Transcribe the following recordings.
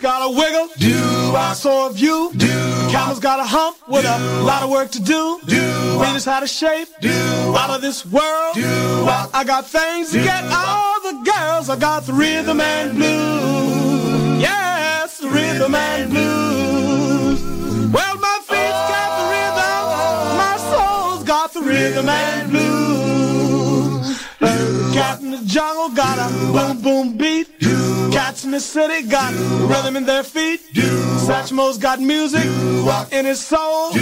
got a wiggle. Do I? So have you. Do Camel's got a hump with a lot of work to do. Do Venus had a shape. Do Out of this world. Do I got things to get all the girls. I got the rhythm and blues. Yes, the rhythm and blues. Well, my feet's got the rhythm. My soul's got the rhythm and blues. Jungle got a boom boom beat. Cats in the city got rhythm in their feet. Satchmo's got music in his soul.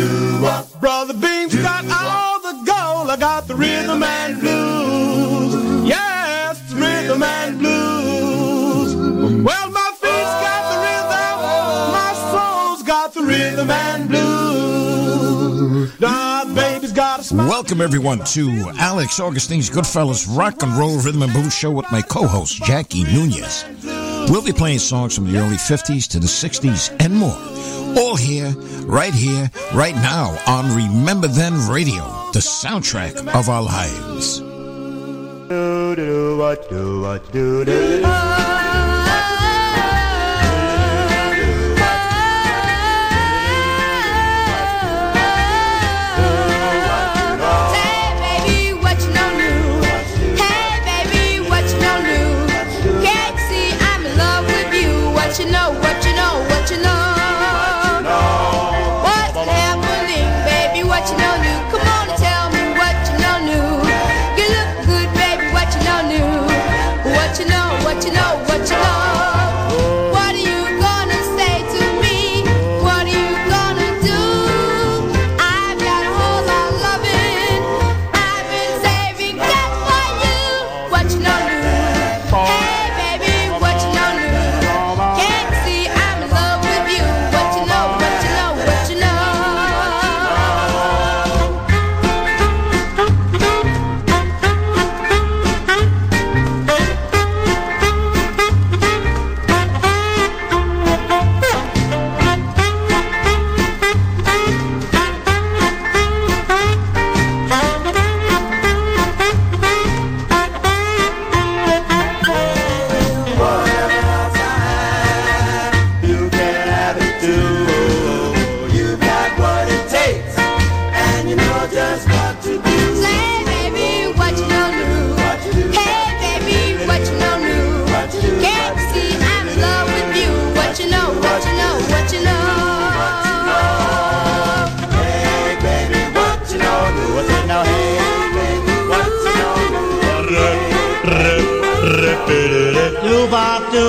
Brother Beam's got all the gold. I got the rhythm and blues. Yes, the rhythm and blues. Well, my feet's got the rhythm. My soul's got the rhythm and blues. Welcome, everyone, to Alex Augustine's Goodfellas Rock and Roll Rhythm and Blues Show with my co host, Jackie Nunez. We'll be playing songs from the early 50s to the 60s and more. All here, right here, right now on Remember Then Radio, the soundtrack of our lives.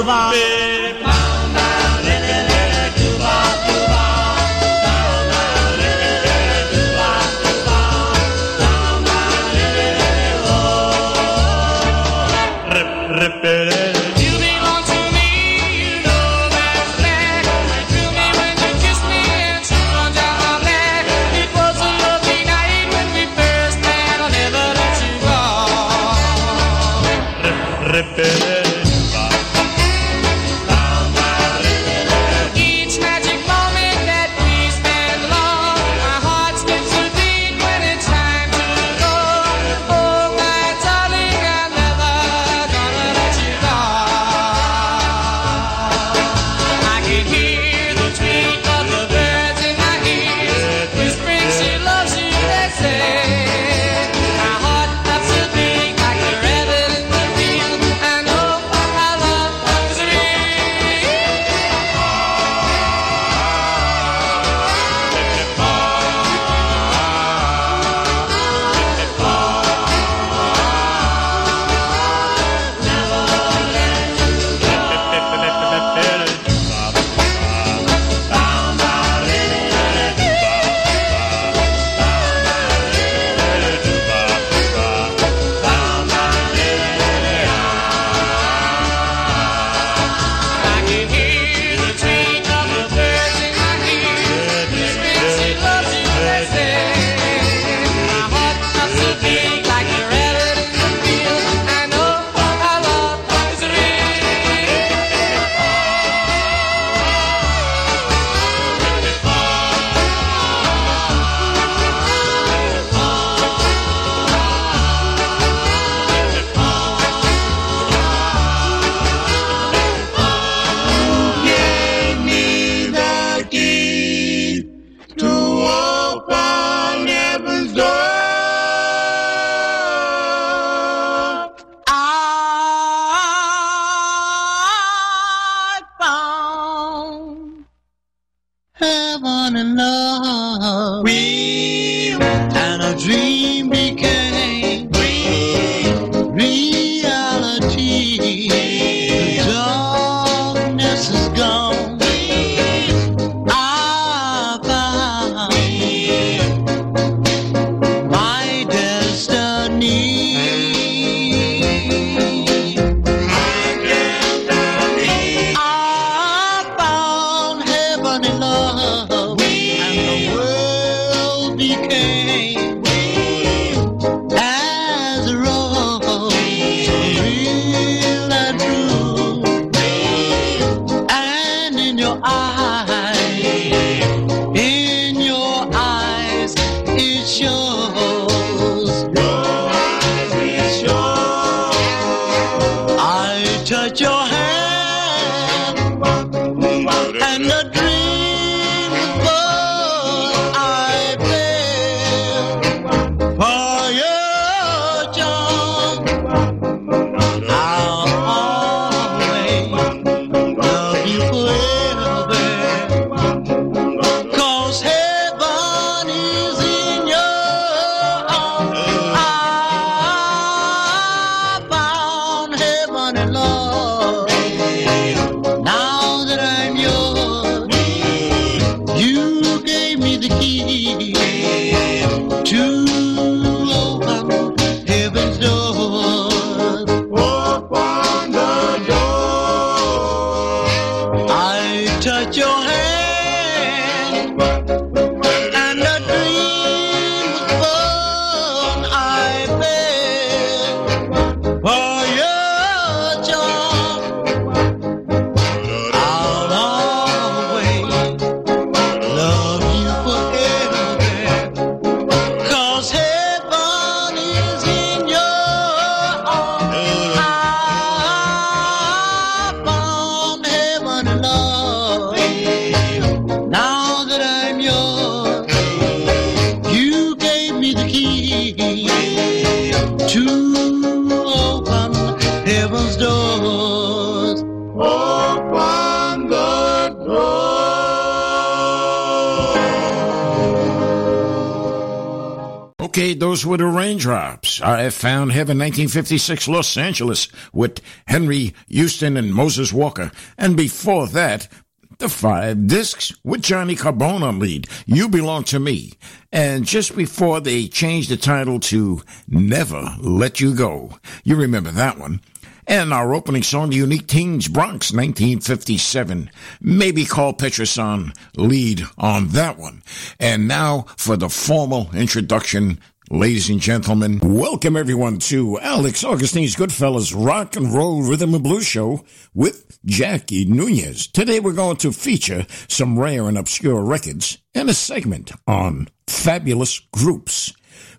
Bop, those were the raindrops. I found heaven 1956 Los Angeles with Henry Houston and Moses Walker. And before that, the five discs with Johnny Carbone on lead. You belong to me. And just before they changed the title to Never Let You Go. You remember that one. And our opening song, Unique Teens Bronx, 1957. Maybe call Petrason lead on that one. And now for the formal introduction. Ladies and gentlemen, welcome everyone to Alex Augustine's Goodfellas Rock and Roll Rhythm and Blues Show with Jackie Nunez. Today we're going to feature some rare and obscure records and a segment on fabulous groups.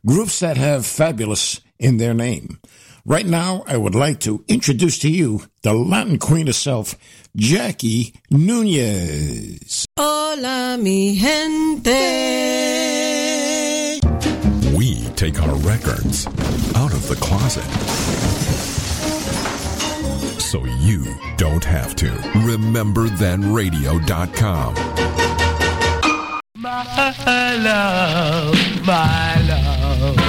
Groups that have fabulous in their name. Right now, I would like to introduce to you the Latin queen herself, Jackie Nunez. Hola, mi gente. Take our records out of the closet. So you don't have to. RememberThenRadio.com. My love, my love.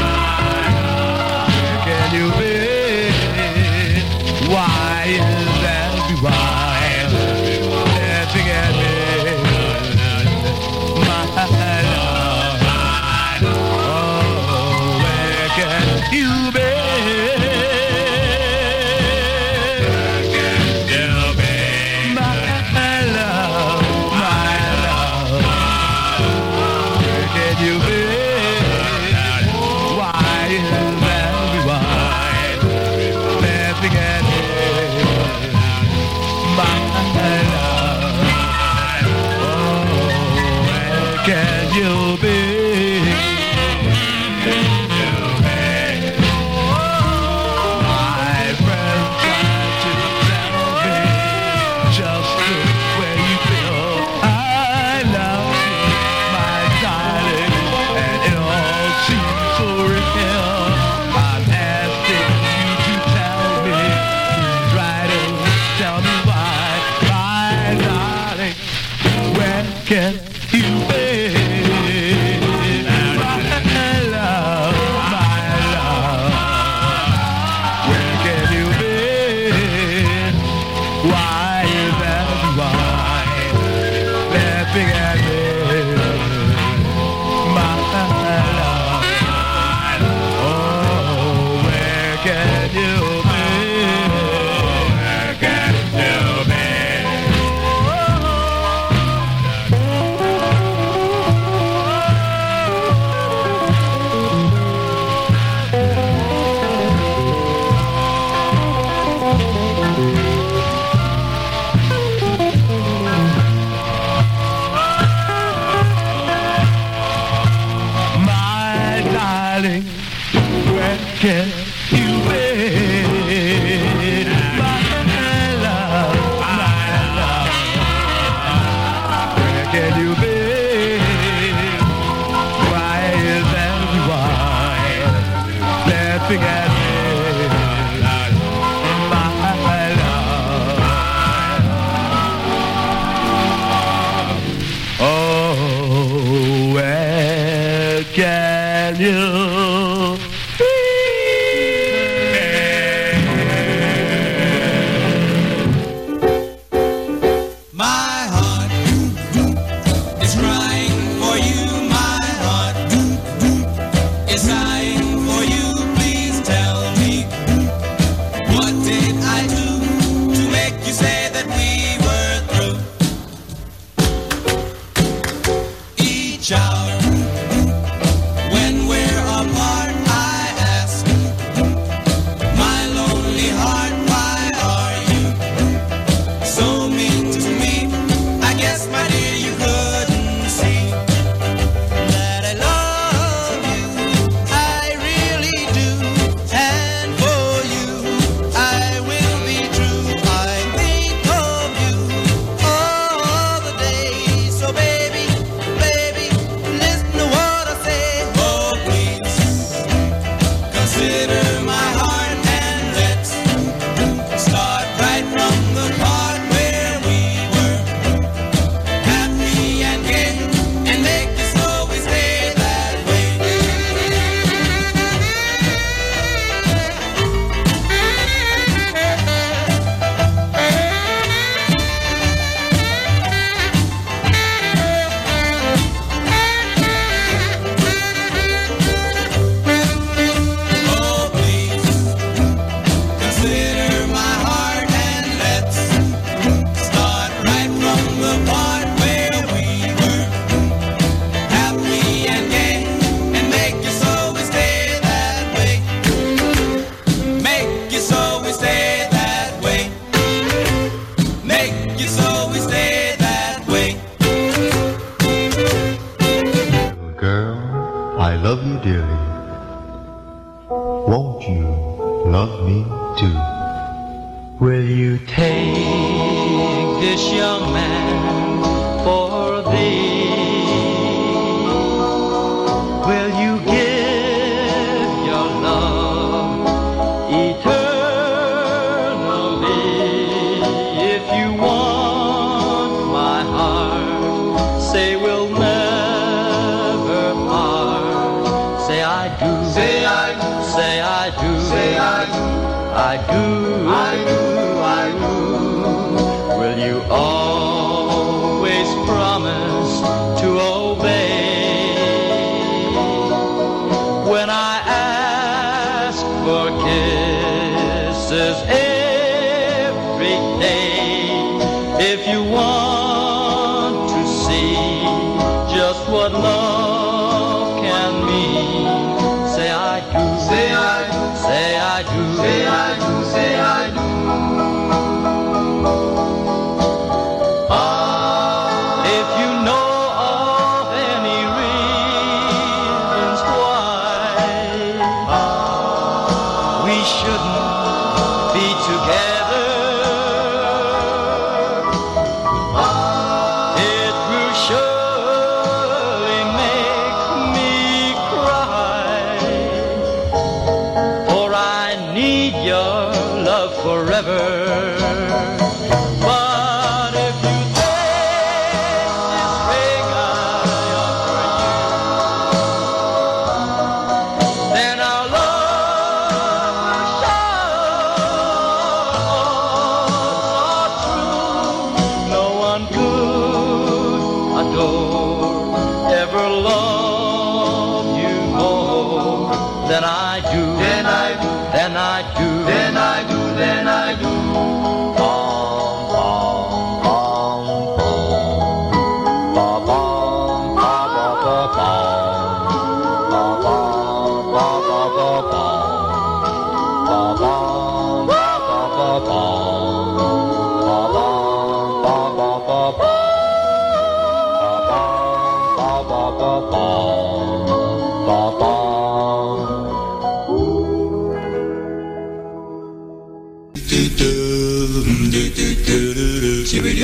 Be together.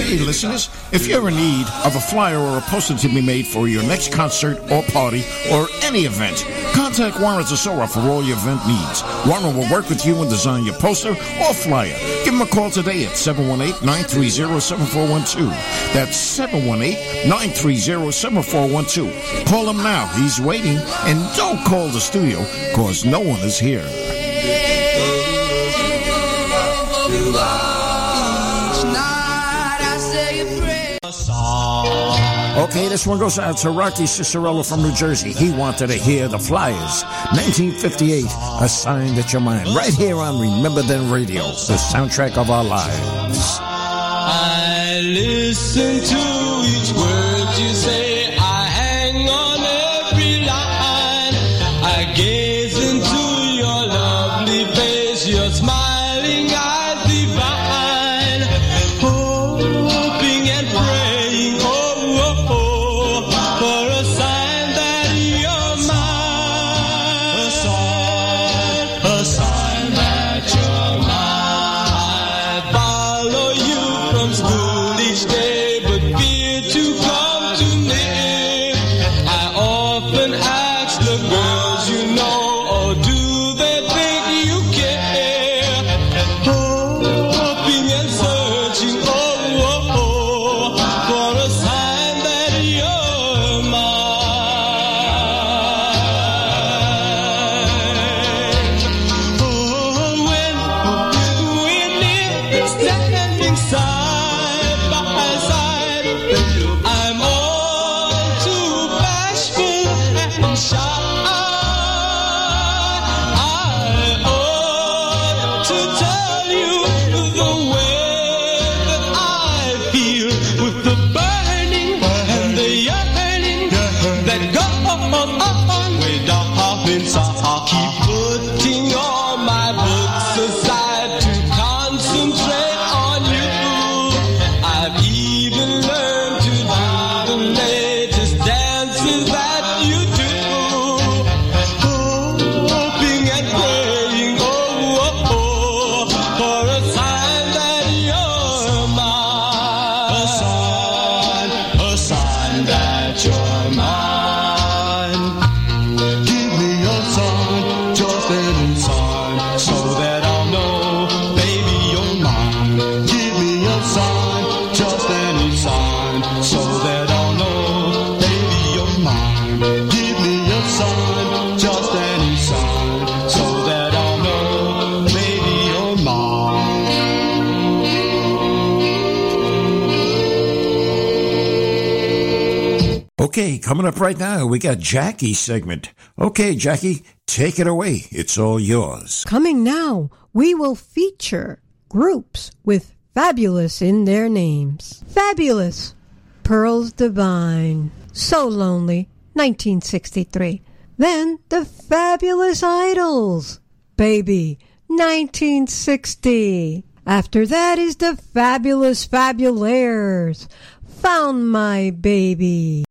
Hey, listeners, if you're in need of a flyer or a poster to be made for your next concert or party or any event, contact Warren Zasora for all your event needs. Warren will work with you and design your poster or flyer. Give him a call today at 718-930-7412. That's 718-930-7412. Call him now. He's waiting. And don't call the studio because no one is here. Okay, this one goes out to Rocky Cicerello from New Jersey. He wanted to hear the Flyers. 1958, a sign that you're mine. Right here on Remember Then Radio, the soundtrack of our lives. I listen to each word you say. Okay, coming up right now, we got Jackie's segment. Okay, Jackie, take it away. It's all yours. Coming now, we will feature groups with fabulous in their names. Fabulous, Pearls Divine, So Lonely, 1963. Then the Fabulous Idols, Baby, 1960. After that is the Fabulous Fabulaires, Found my baby.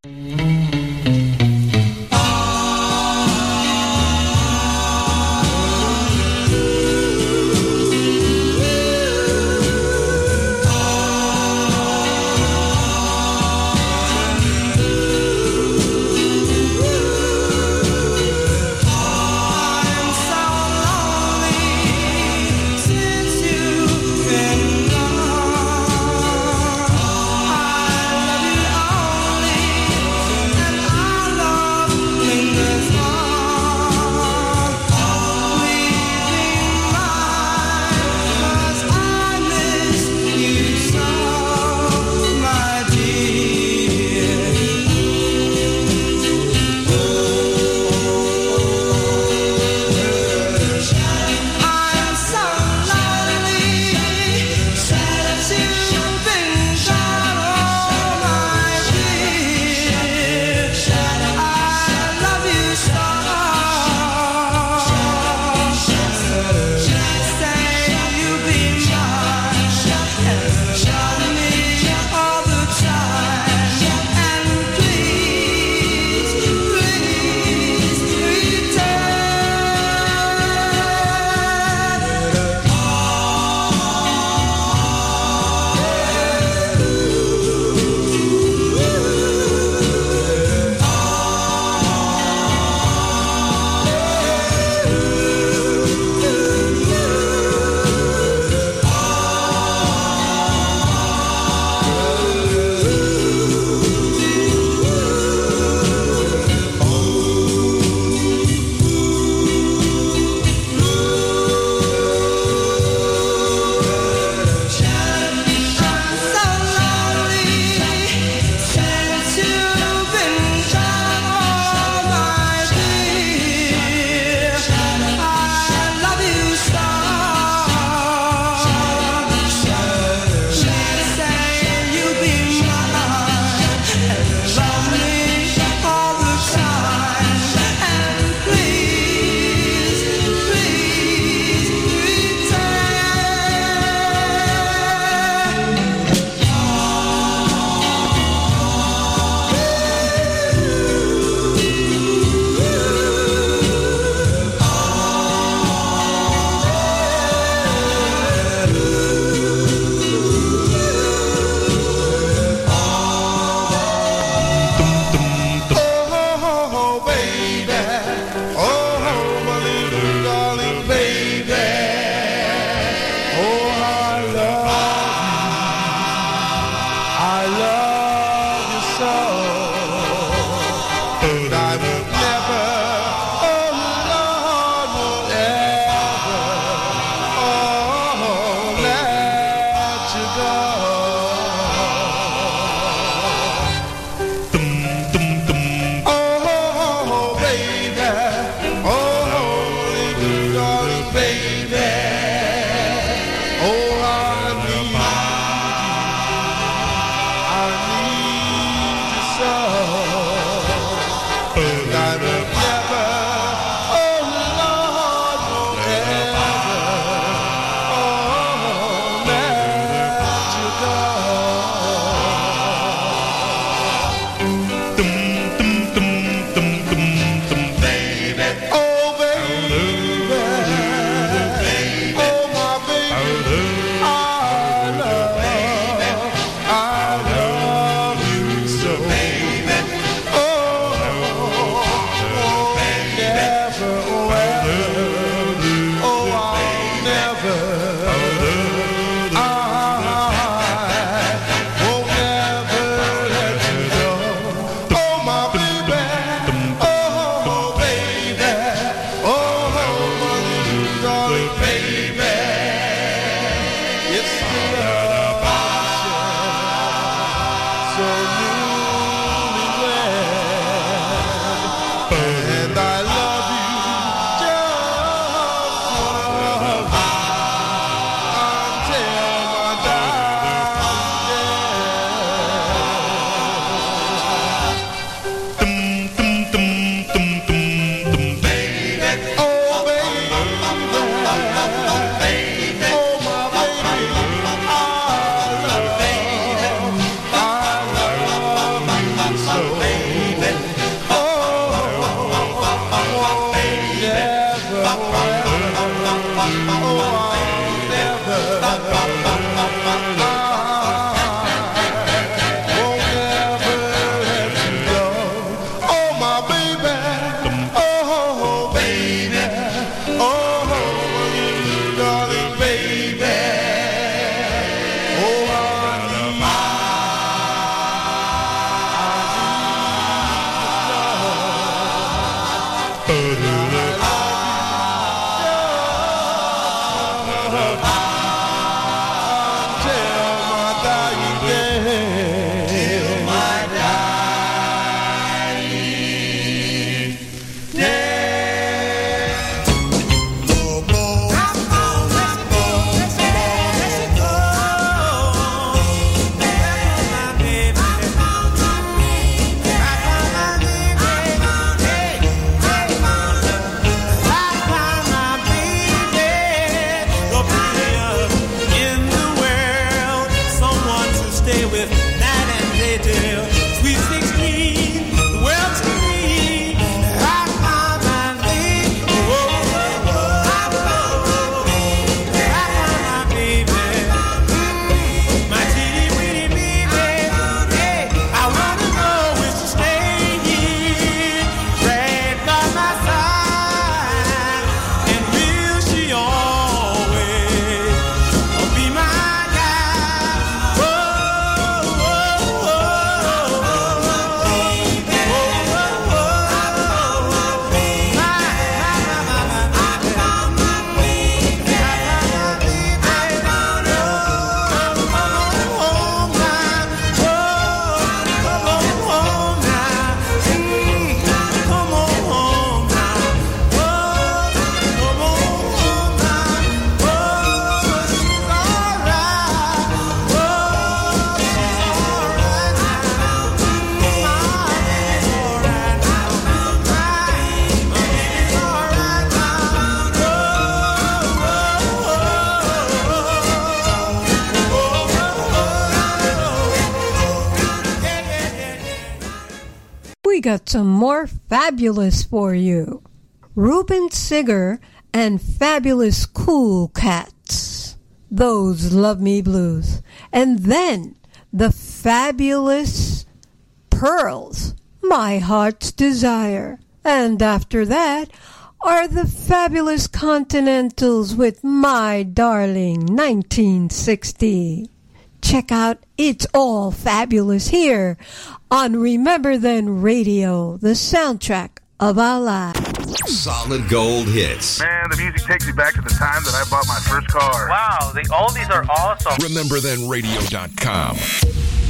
some more fabulous for you. Ruben Sigger and Fabulous Cool Cats. Those Love Me Blues. And then the fabulous Pearls, My Heart's Desire. And after that are the fabulous Continentals with My Darling 1960 check out It's All Fabulous here on Remember Then Radio, the soundtrack of our lives. Solid gold hits. Man, the music takes me back to the time that I bought my first car. Wow, the oldies are awesome. RememberThenRadio.com.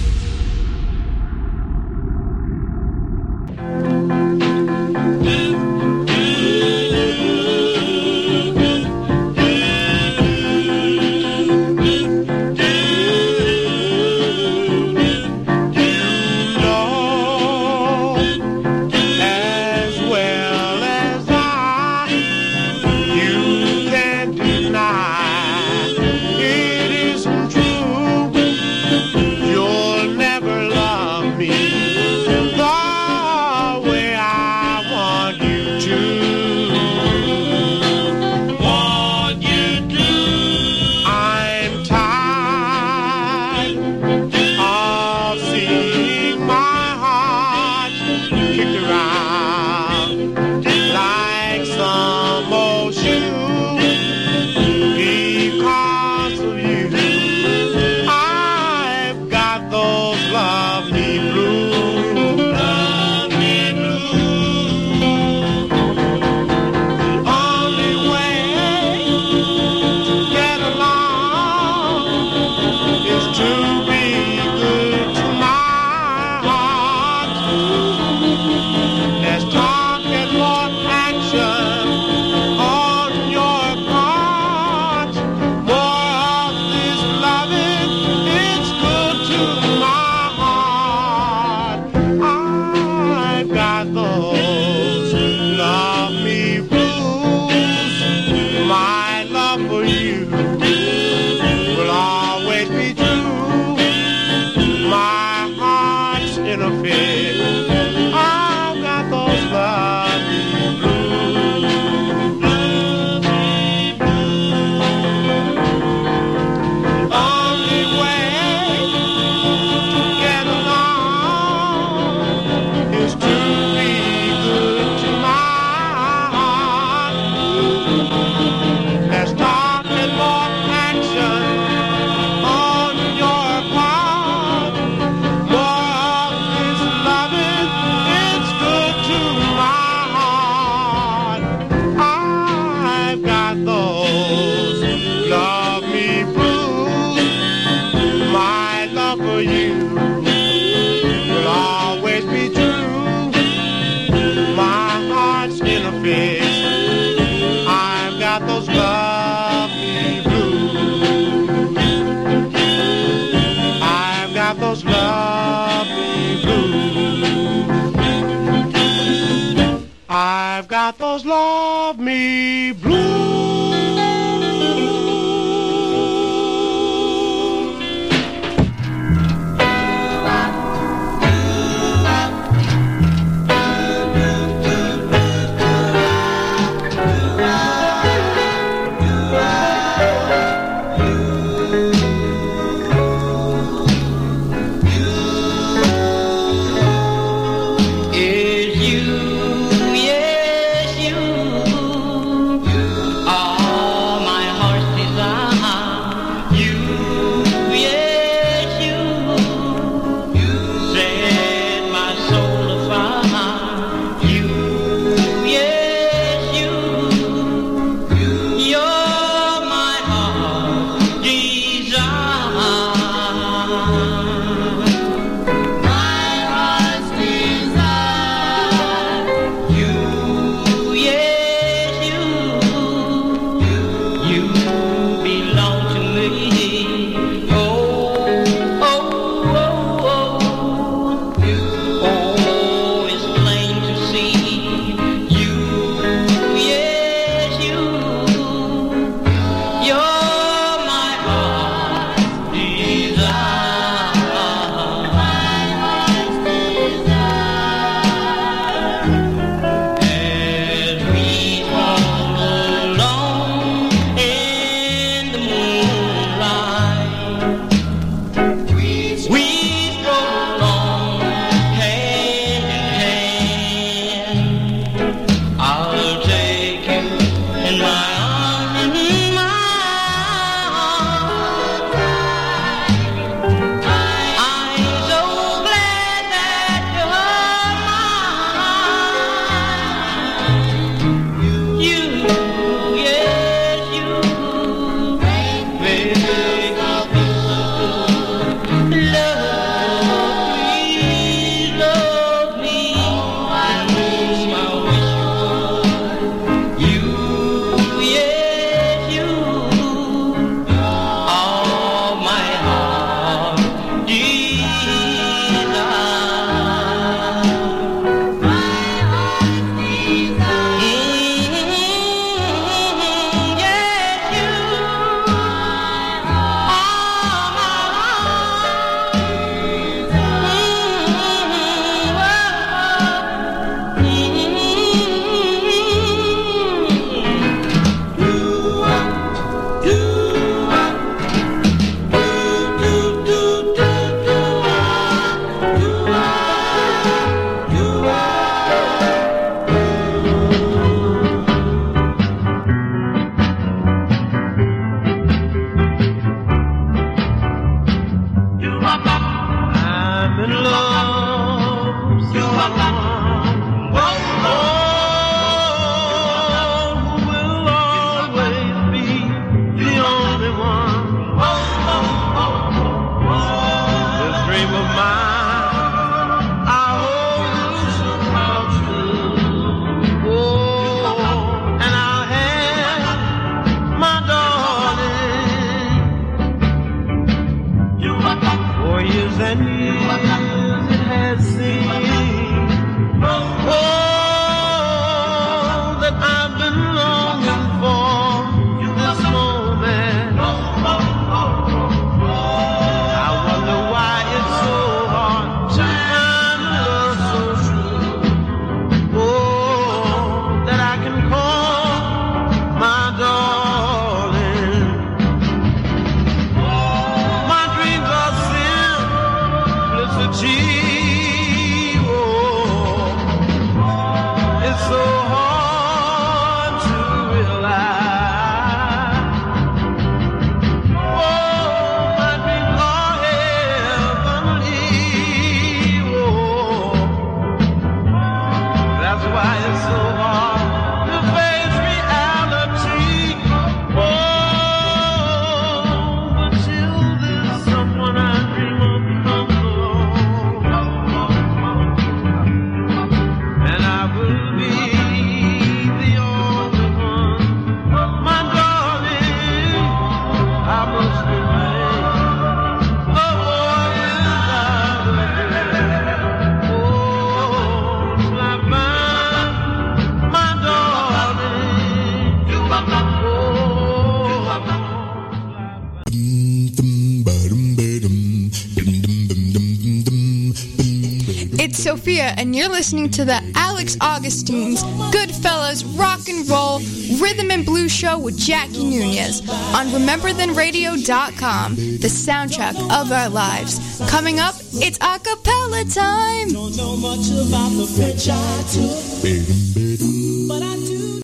and you're listening to the Alex Augustine's Goodfellas Rock and Roll Rhythm and Blues Show with Jackie Nunez on RememberThenRadio.com, the soundtrack of our lives. Coming up, it's a cappella time. Don't know much about the bitch I took, but I do.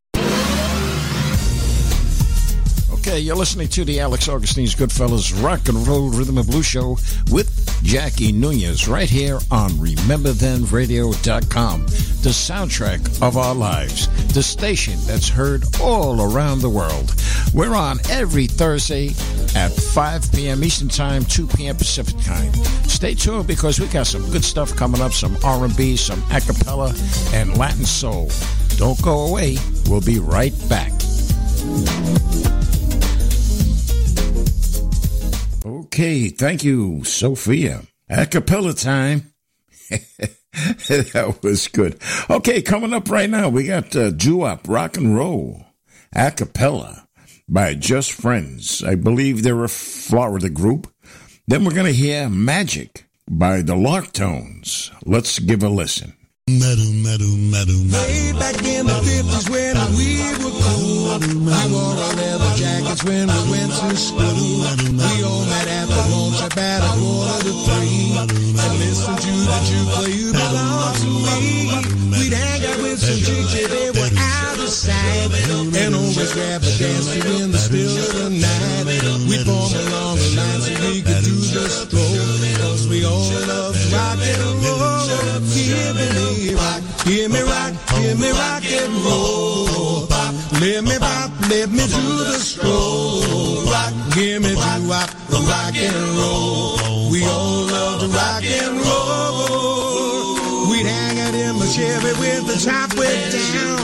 Okay, you're listening to the Alex Augustine's Goodfellas Rock and Roll Rhythm and Blues Show with Jackie Nunez right here on RememberThenRadio.com, the soundtrack of our lives, the station that's heard all around the world. We're on every Thursday at 5 p.m. Eastern Time, 2 p.m. Pacific Time. Stay tuned because we got some good stuff coming up, some R&B, some acapella, and Latin soul. Don't go away. We'll be right back. Okay, thank you, Sophia. A cappella time. that was good. Okay, coming up right now, we got uh, doo-wop, rock and roll, a cappella by Just Friends. I believe they're a Florida group. Then we're going to hear Magic by the Larktones. Let's give a listen. Meadow, meadow, meadow, Way back in the 50s when we were cool, I wore our leather jackets when we went to school. We all met at the launch about a quarter to three and listened to the juke You Belong to Me. We'd hang out with some chicks, yeah, they were out of sight, and always grab a dance to in the still of the night. We'd form along the line so we could do the stroll, cause we all love rock and roll. Give give me rock, give me rock and roll. Let me pop, let me do the stroll. Rock, give me do rock, rock and roll. We all love to rock and roll. Chevy with the top way down.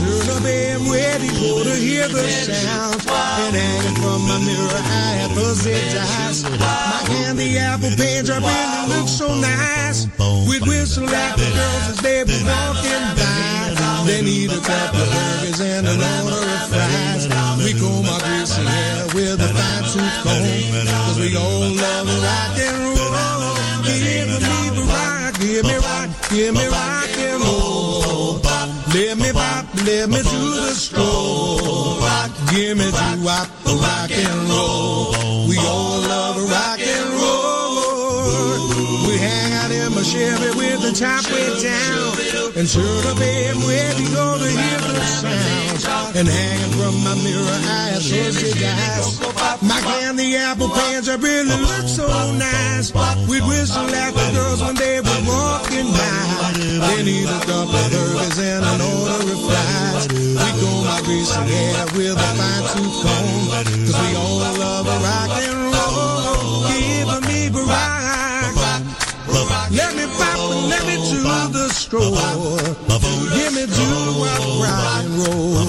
Turn up ready for to hear the sound. And hanging from my mirror, I had fuzzy eyes. My candy apple pants, I really look so nice. We'd whistle at the girls as they were walking by. Then eat a couple of burgers and an order of fries. We comb our greasy hair with a fine tooth comb. Cause we all love rock and roll. Give me rock, give me rock, give me rock let me to the stroll. Rock, give me do wop, rock and roll. We all love Chevy with the top way down. And turn up and ready gonna hear the sounds. And hanging from my mirror, I have fuzzy eyes. My candy apple pants, I really look so nice. We'd whistle at the girls when they were walking by. They need a couple of burgers and an order of fries. We go my greasy hair with a fine tooth comb. Cause we all love rock and roll. Give me rock. Let me pop and let me do the stroll. Give me do rock, rock and roll.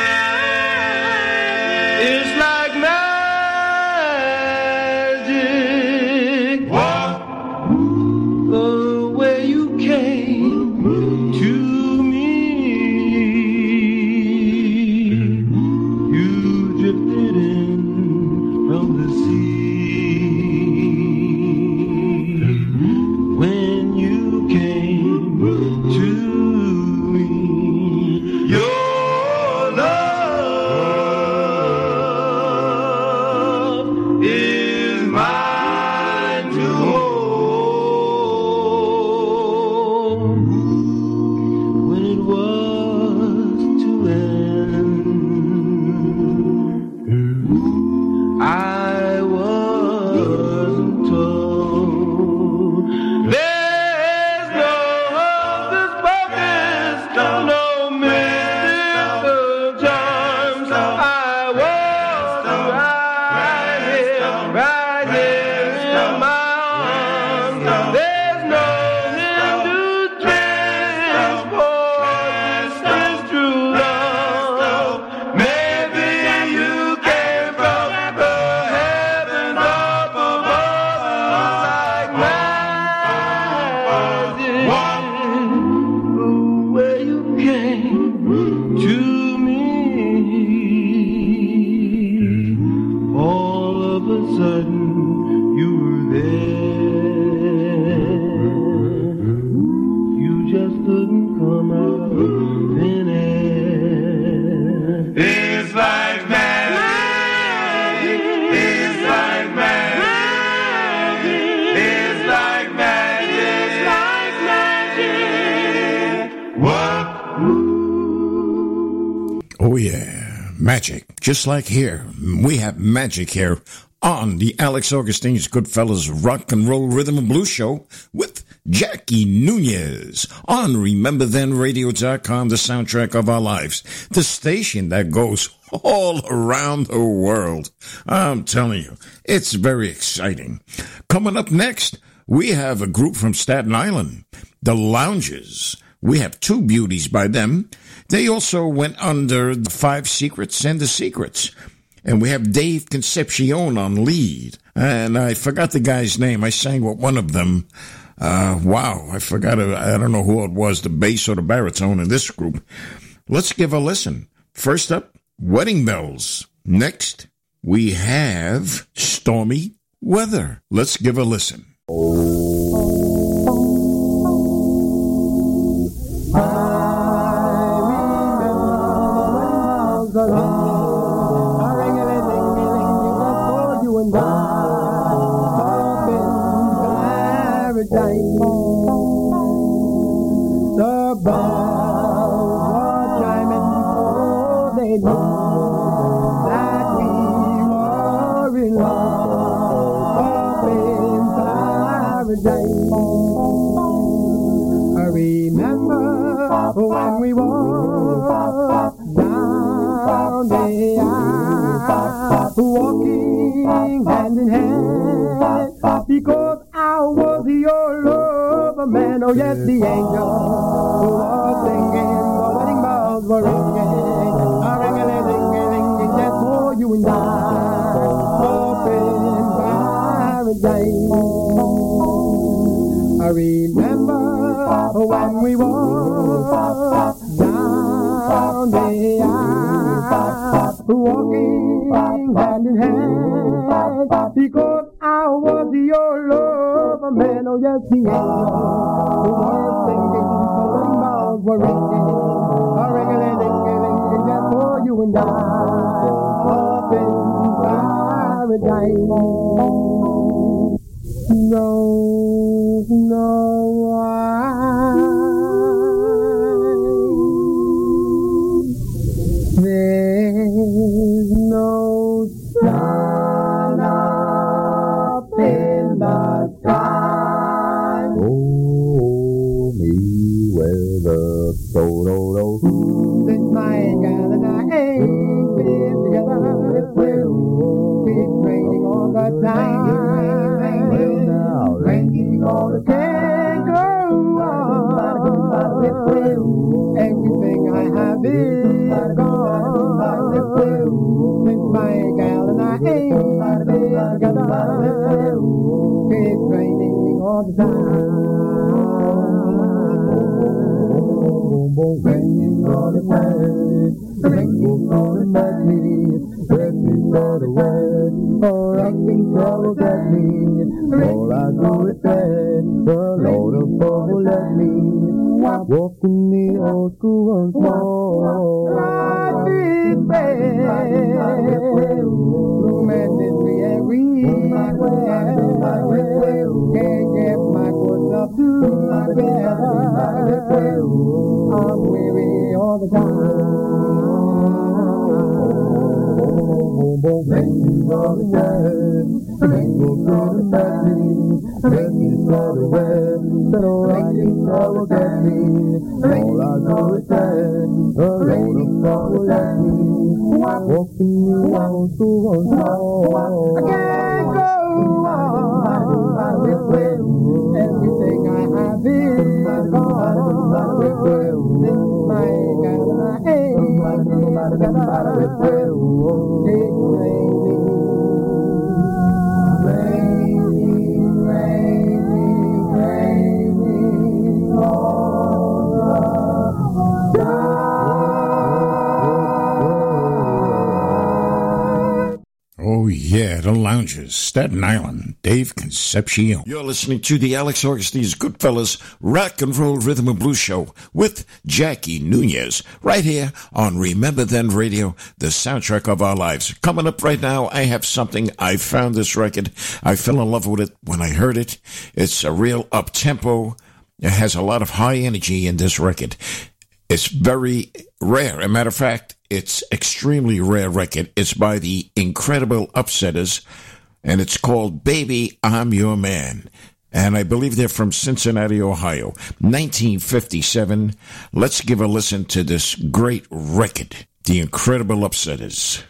rising, Just like here, we have magic here on the Alex Augustine's Goodfellas Rock and Roll Rhythm and Blues Show with Jackie Nunez on RememberThenRadio.com, the soundtrack of our lives, the station that goes all around the world. I'm telling you, it's very exciting. Coming up next, we have a group from Staten Island, the Lounges. We have two beauties by them. They also went under the Five Secrets and the Secrets. And we have Dave Concepcion on lead. And I forgot the guy's name. I sang with one of them. Uh, wow, I forgot. I don't know who it was, the bass or the baritone in this group. Let's give a listen. First up, Wedding Bells. Next, we have Stormy Weather. Let's give a listen. The walking hand in hand, because I was your lover man. Oh yes, the angel who was singing, the wedding bells were ringing, a ring a ling a ling just for you and I, up in paradise. I remember when we walked down aisle, walking hand in hand, because I was your lover man. Oh yes, the angel who was singing, the bells were ringing, a ring a ling just for you and I, up in paradise. No, no, I, keep raining all the time. Well now, raining all the time. Go on. Everything I have is gone. Since my gal and I ain't been together, keep raining all the time. Raining all the time. Raining all the time. Raining all the way. Oh, raining all the time. All I do is say, the Lord of all let me walk in the old school once more. Life is bad. Romantically everywhere. Can't get my foot up together. I'm weary all the time. Raining all the time, raining all the time, raining all the way, raining all the time. All I know is that the Lord of all will let me walk in the old school once more. I can't Everything I have is yeah, the lounges, Staten Island, Dave Concepcion. You're listening to the Alex Augustine's Goodfellas Rock and Roll Rhythm and Blues Show with Jackie Nunez, right here on Remember Then Radio, the soundtrack of our lives. Coming up right now, I have something. I found this record. I fell in love with it when I heard it. It's a real up tempo. It has a lot of high energy in this record. It's very rare. As a matter of fact, it's extremely rare record. It's by the Incredible Upsetters, and it's called "Baby, I'm Your Man." And I believe they're from Cincinnati, Ohio, 1957. Let's give a listen to this great record, The Incredible Upsetters.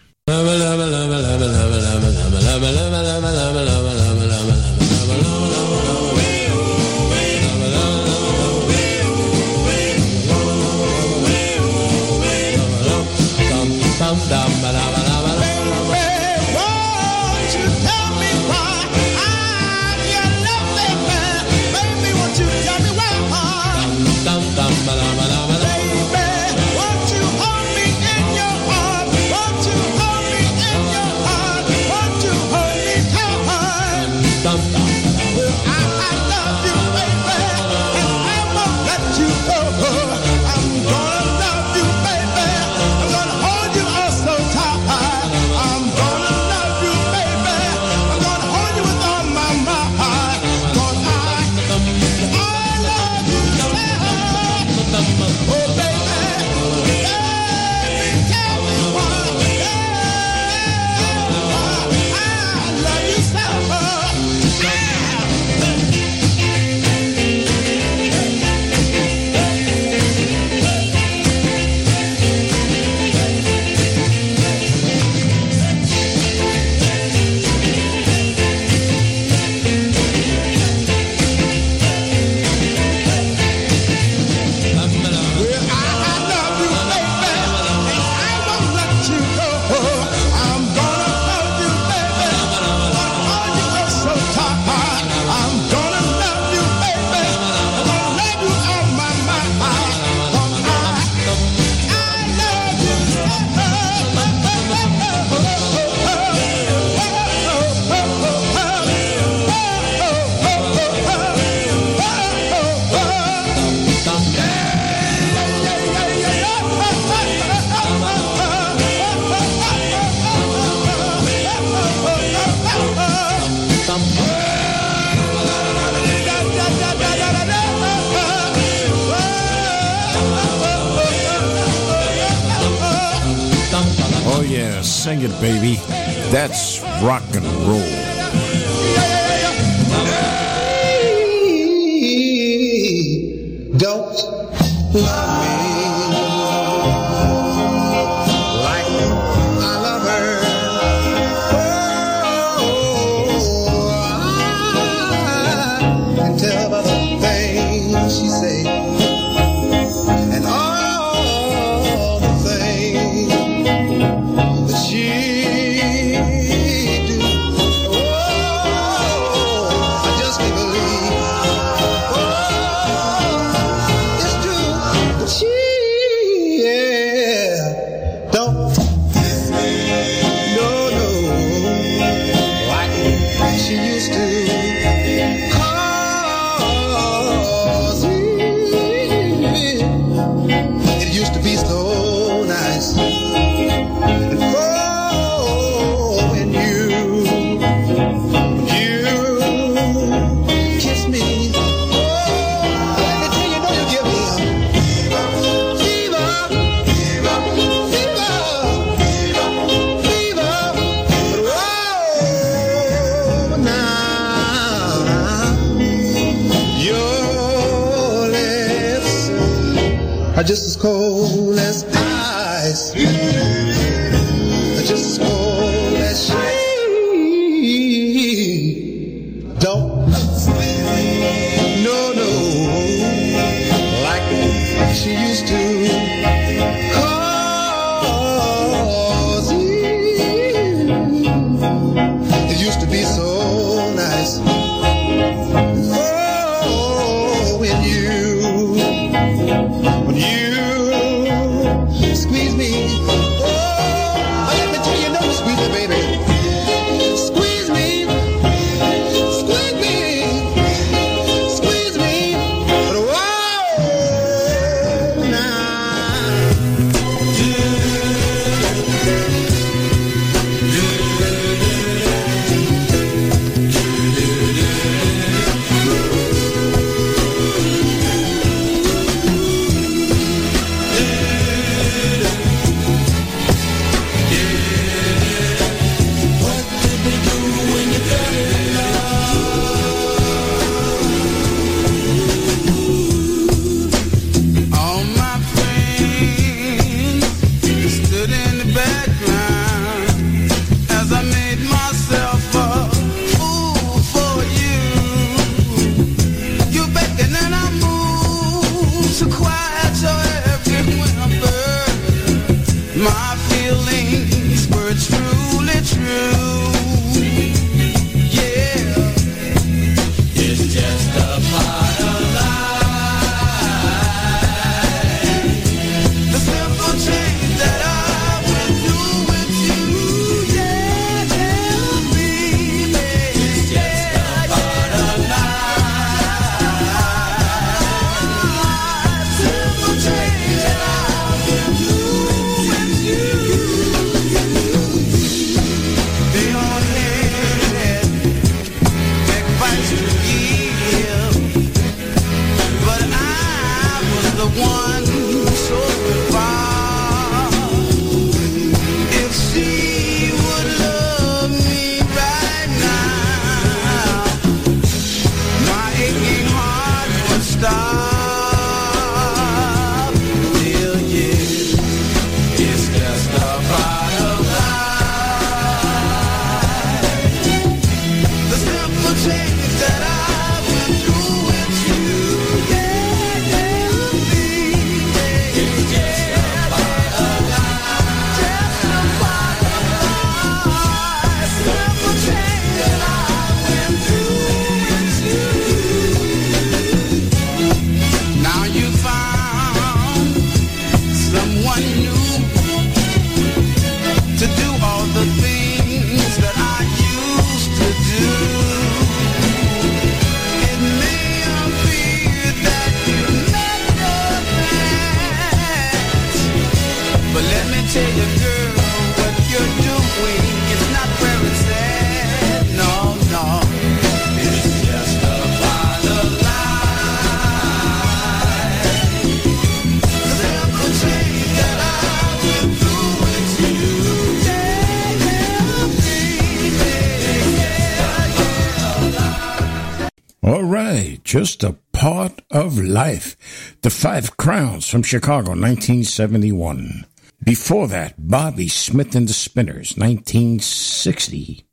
The Five Crowns from Chicago, 1971. Before that, Bobby Smith and the Spinners, 1960.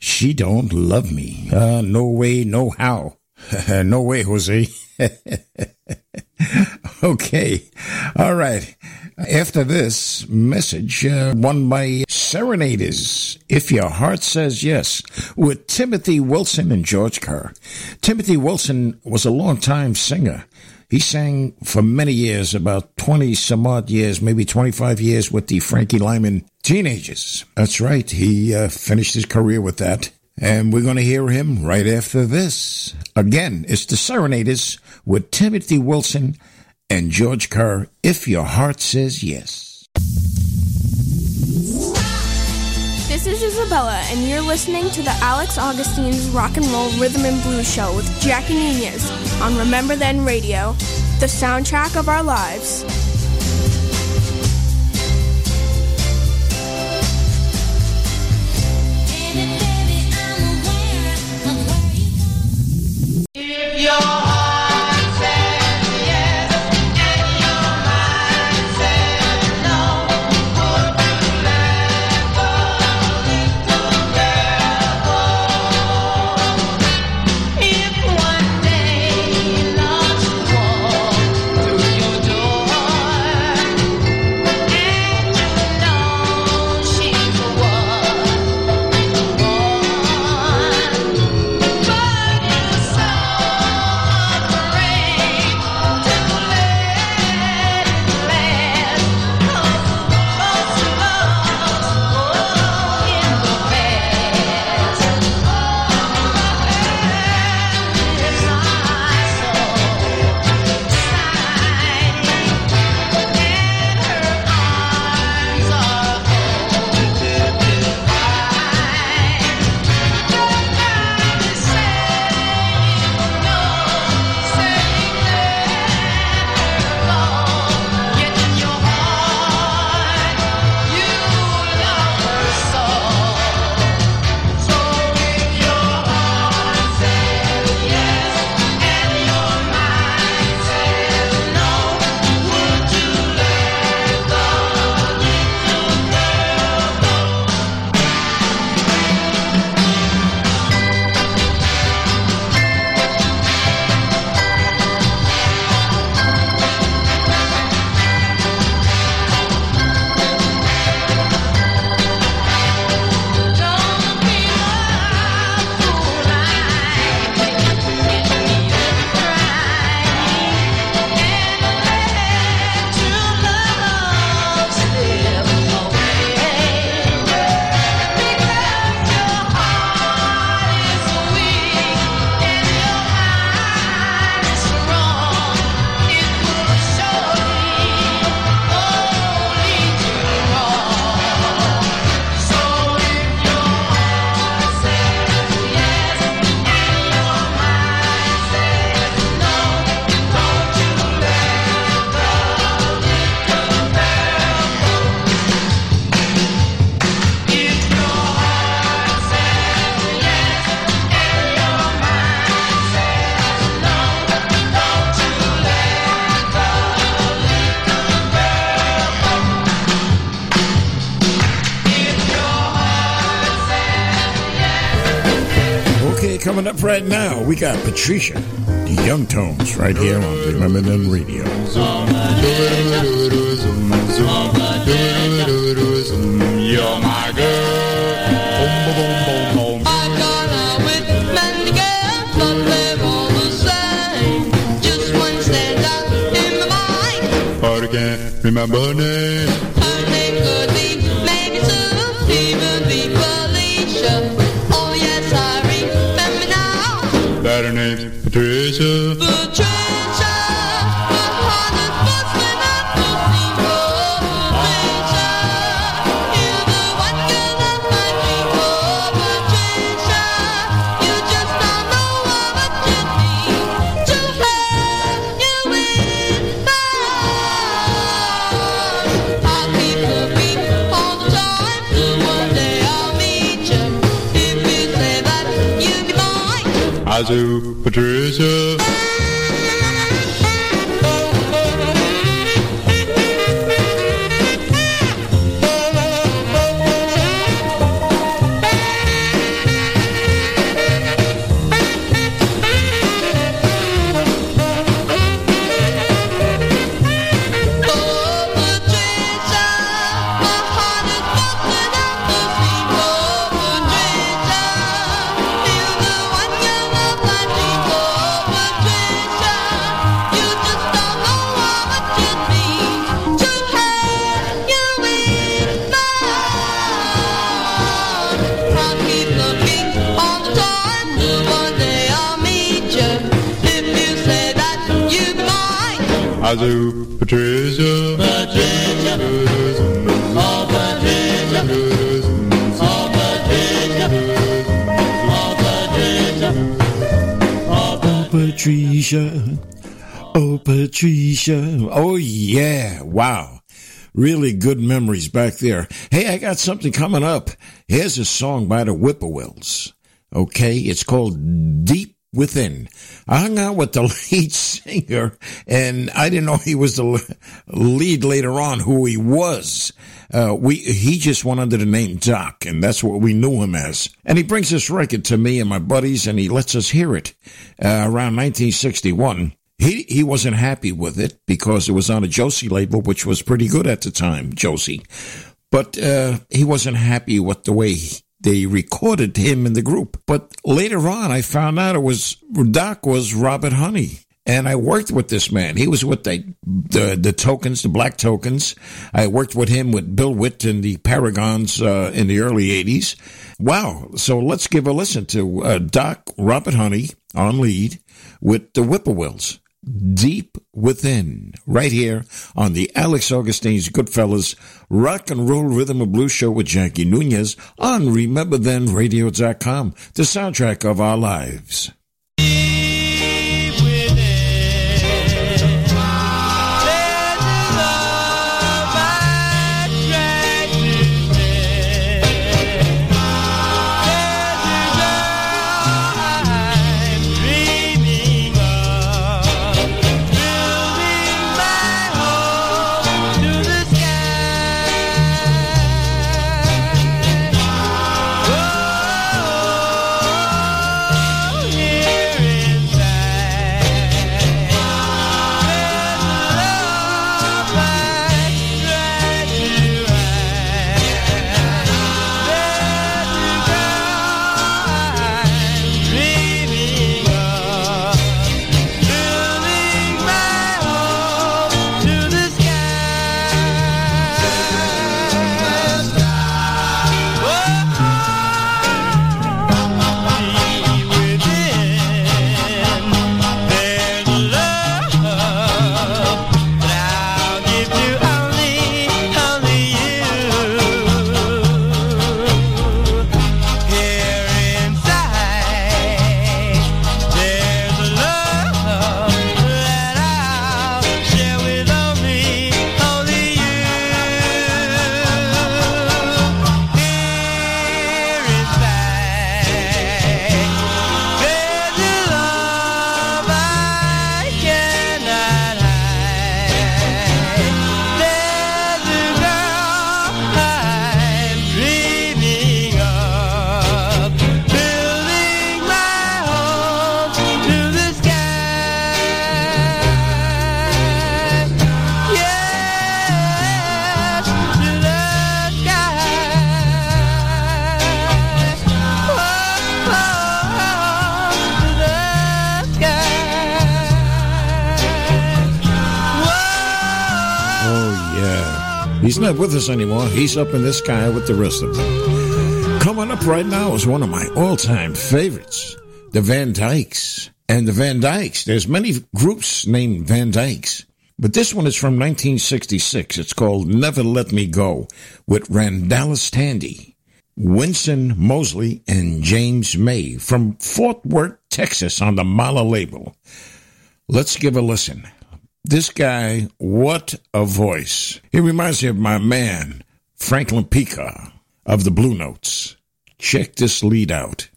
She Don't Love Me. Uh, no way, no how. no way, Jose. okay. All right. After this message, uh, one by Serenaders, If Your Heart Says Yes, with Timothy Wilson and George Kerr. Timothy Wilson was a longtime singer. He sang for many years, about 20 some odd years, maybe 25 years with the Frankie Lymon Teenagers. That's right. He uh, finished his career with that. And we're going to hear him right after this. Again, it's the Serenaders with Timothy Wilson and George Kerr, If Your Heart Says Yes. This is Isabella, and you're listening to the Alex Augustine's Rock and Roll Rhythm and Blues Show with Jackie Nunez on Remember Then Radio, the soundtrack of our lives. If your right now, we got Patricia, the Young Tones, right here on Remember Then Radio. You're my girl. I've out with many girls, but they're all the same. Just one stands out in my mind. But I can't remember. Her name Patricia, Really good memories back there. Hey, I got something coming up. Here's a song by the Whippoorwills. Okay. It's called Deep Within. I hung out with the lead singer and I didn't know he was the lead later on who he was. Uh, we, he just went under the name Doc and that's what we knew him as. And he brings this record to me and my buddies and he lets us hear it, uh, around 1961. He, he wasn't happy with it because it was on a Josie label, which was pretty good at the time, Josie. But, uh, he wasn't happy with the way they recorded him in the group. But later on, I found out it was Doc was Robert Honey. And I worked with this man. He was with the, the, the tokens, the black tokens. I worked with him with Bill Witt and the Paragons, uh, in the early eighties. Wow. So let's give a listen to, uh, Doc Robert Honey on lead with the Whippoorwills. Deep Within, right here on the Alex Augustine's Goodfellas Rock and Roll Rhythm and Blues Show with Jackie Nunez on RememberThenRadio.com, the soundtrack of our lives. Not with us anymore. He's up in the sky with the rest of them. Coming up right now is one of my all-time favorites, the Van Dykes. And the Van Dykes, there's many groups named Van Dykes. But this one is from 1966. It's called Never Let Me Go with Rondalis Tandy, Wenzon Mosley, and James May from Fort Worth, Texas on the Mala label. Let's give a listen. This guy, what a voice. He reminds me of my man, Franklin Peaker of the Blue Notes. Check this lead out.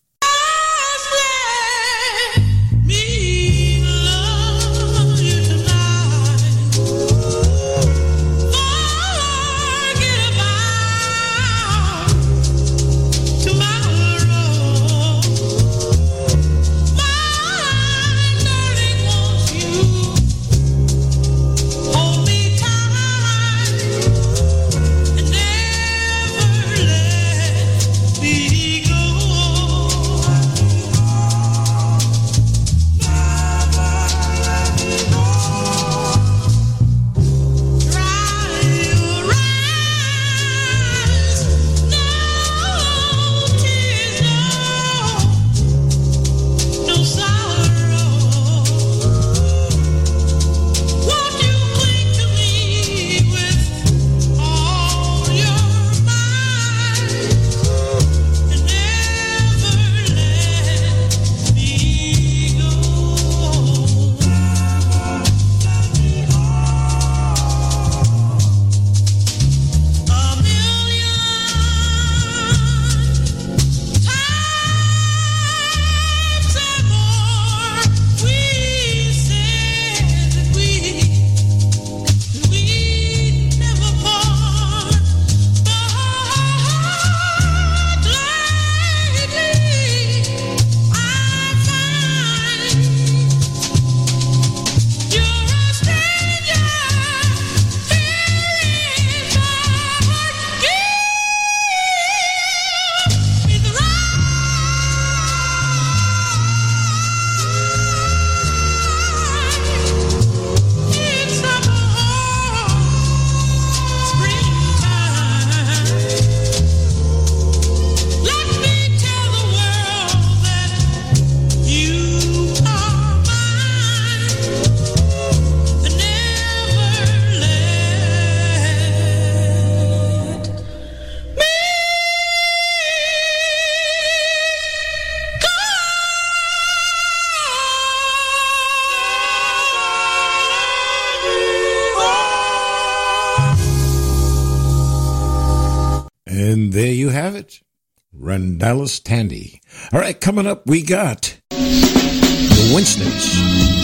Rondalis Tandy. All right, coming up, we got the Winstons.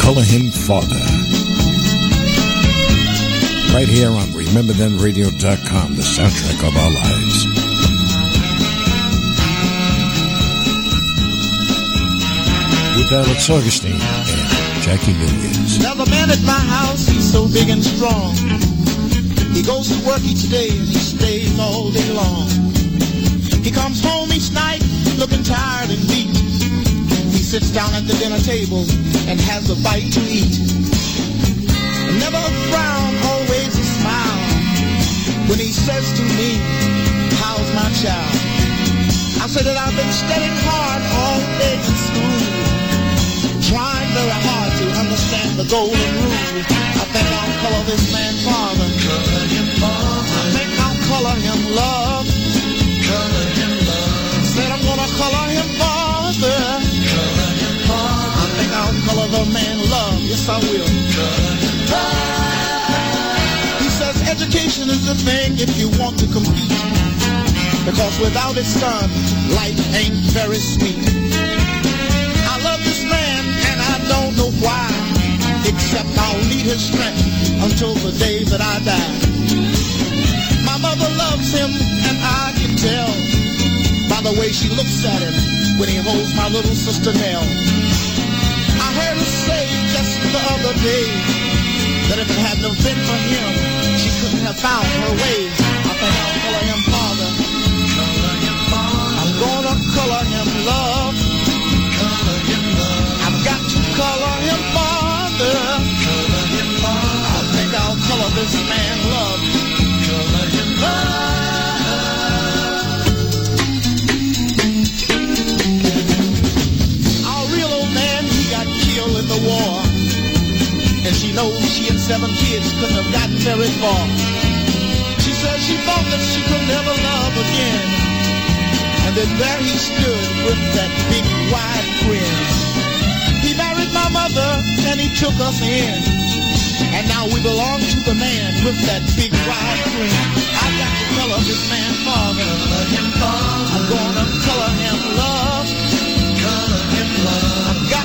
Color Him Father. Right here on RememberThenRadio.com, the soundtrack of our lives. With Alex Augustine and Jackie Nunez. Now the man at my house, he's so big and strong. He goes to work each day and he stays all day long. He comes home each night looking tired and beat. He sits down at the dinner table and has a bite to eat. Never a frown, always a smile. When he says to me, how's my child? I say that I've been studying hard all day in school. Trying very hard to understand the golden rule. I think I'll color this man father. Color him father. I think I'll color him love. Said I'm gonna color him father. I think I'll color the man love. Yes, I will. Color him He says education is the thing if you want to compete. Because without it, son, life ain't very sweet. I love this man and I don't know why. Except I'll need his strength until the day that I die. My mother loves him and I tell by the way she looks at him when he holds my little sister Nell. I heard her say just the other day that if it hadn't been for him, she couldn't have found her way. I think I'll color him father. I'm gonna color him love. Love. I've got to color him father. Color him father. I think I'll color this man love. Color him war. And she knows she and seven kids couldn't have gotten very far. She said she thought that she could never love again. And then there he stood with that big wide grin. He married my mother and he took us in. And now we belong to the man with that big wide grin. I got to color this man father. Color him father. I'm gonna color him love. Color him love. I've got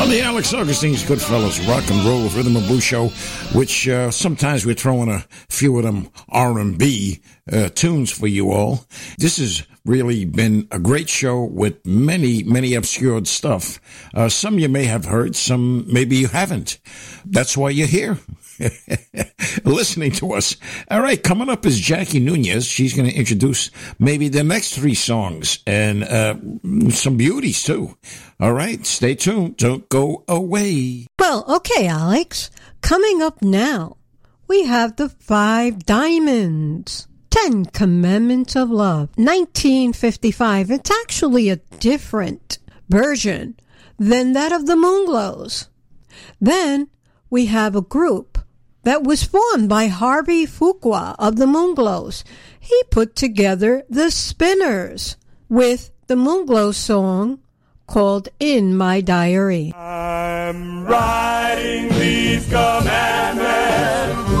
on the Alex Augustine's Goodfellas Rock and Roll Rhythm and Blues Show, which uh, sometimes we throw in a few of them R&B uh, tunes for you all. This has really been a great show with many, many obscured stuff. Uh, some you may have heard, some maybe you haven't. That's why you're here. listening to us. All right, coming up is Jackie Nunez. She's going to introduce maybe the next three songs and uh, some beauties too. All right, stay tuned. Don't go away. Well, okay, Alex. Coming up now, we have the Five Diamonds. Ten Commandments of Love, 1955. It's actually a different version than that of the Moonglows. Then we have a group that was formed by Harvey Fuqua of the Moonglows. He put together the Spinners with the Moonglow song called In My Diary. I'm writing these commandments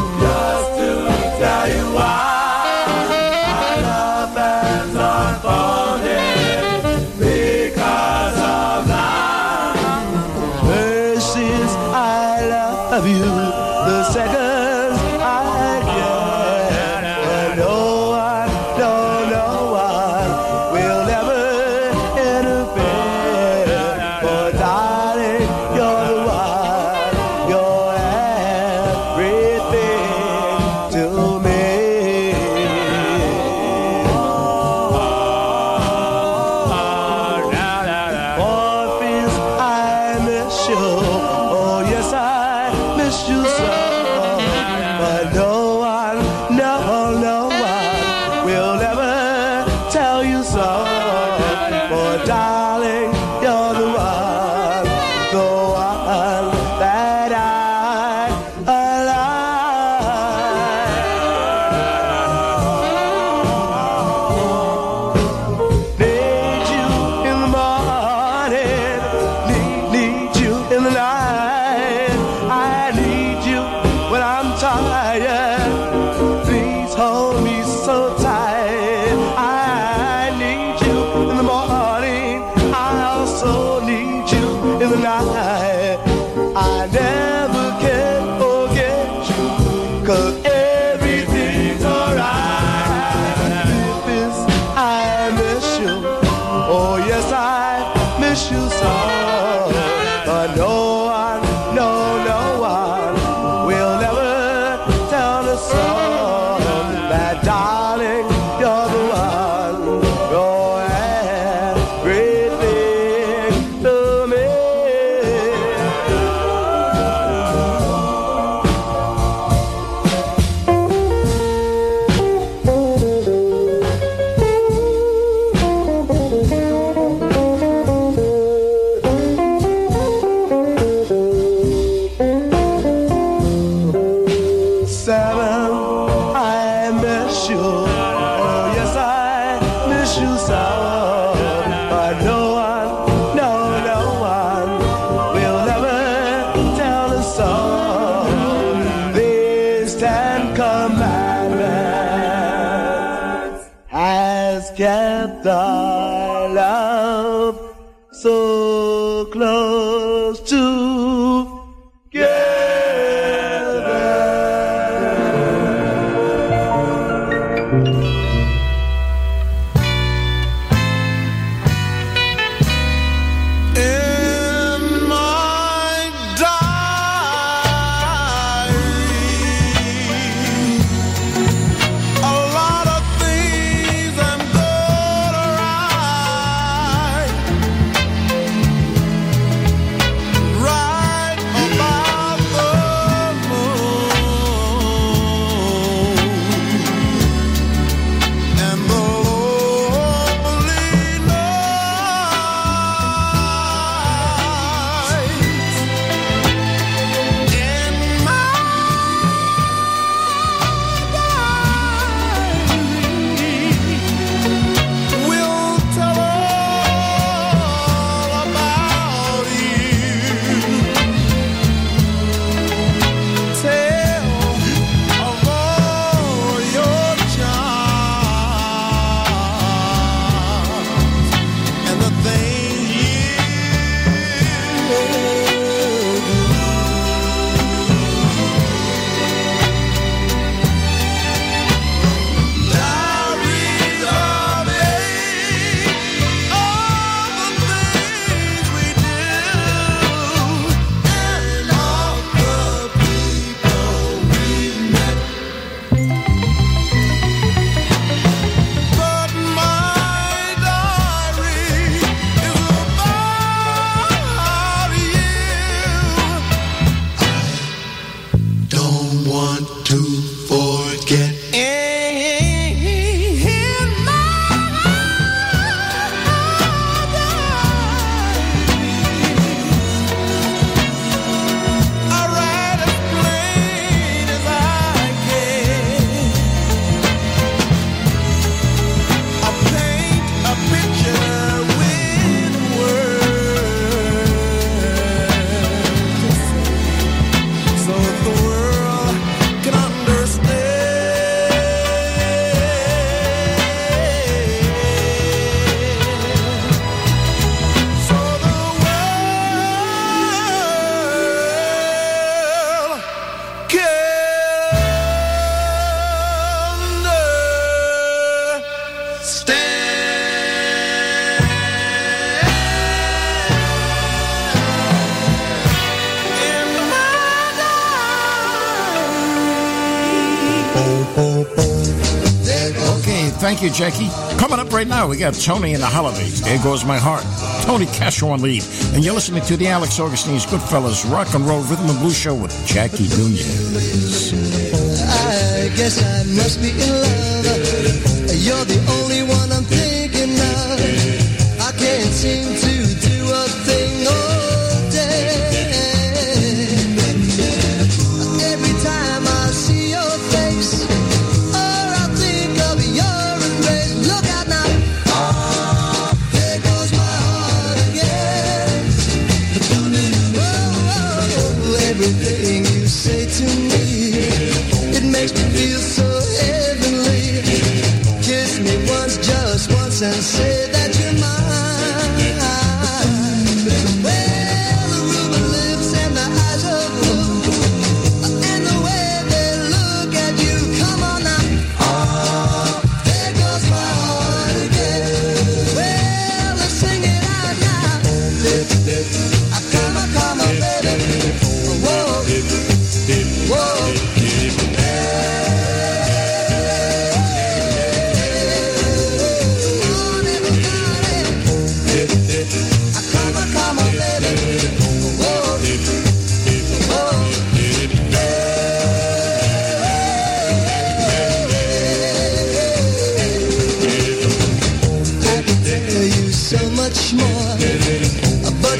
Thank you, Jackie. Coming up right now, we got Tony and the Holidays. There goes my heart. Tony Cash on lead, and you're listening to the Alex Augustine's Goodfellas Rock and Roll Rhythm and Blues Show with Jackie Nunez. I guess I must be in love. You're the only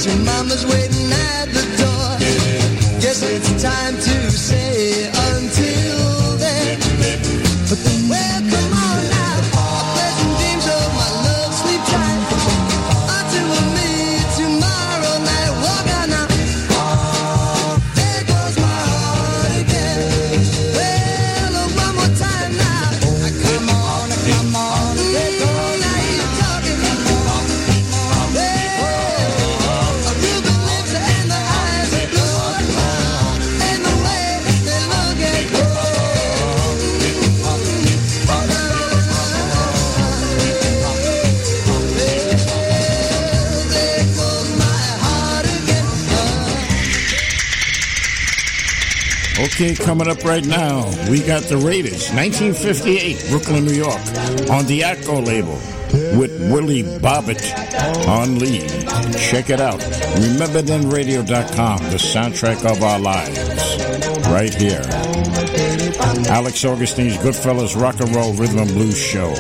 Your mama's waiting at the Coming up right now, we got the Raiders, 1958, Brooklyn, New York, on the Atco label with Willie Bobbitt on lead. Check it out. RememberThenRadio.com, the soundtrack of our lives, right here. Alex Augustine's Goodfellas Rock and Roll Rhythm and Blues Show.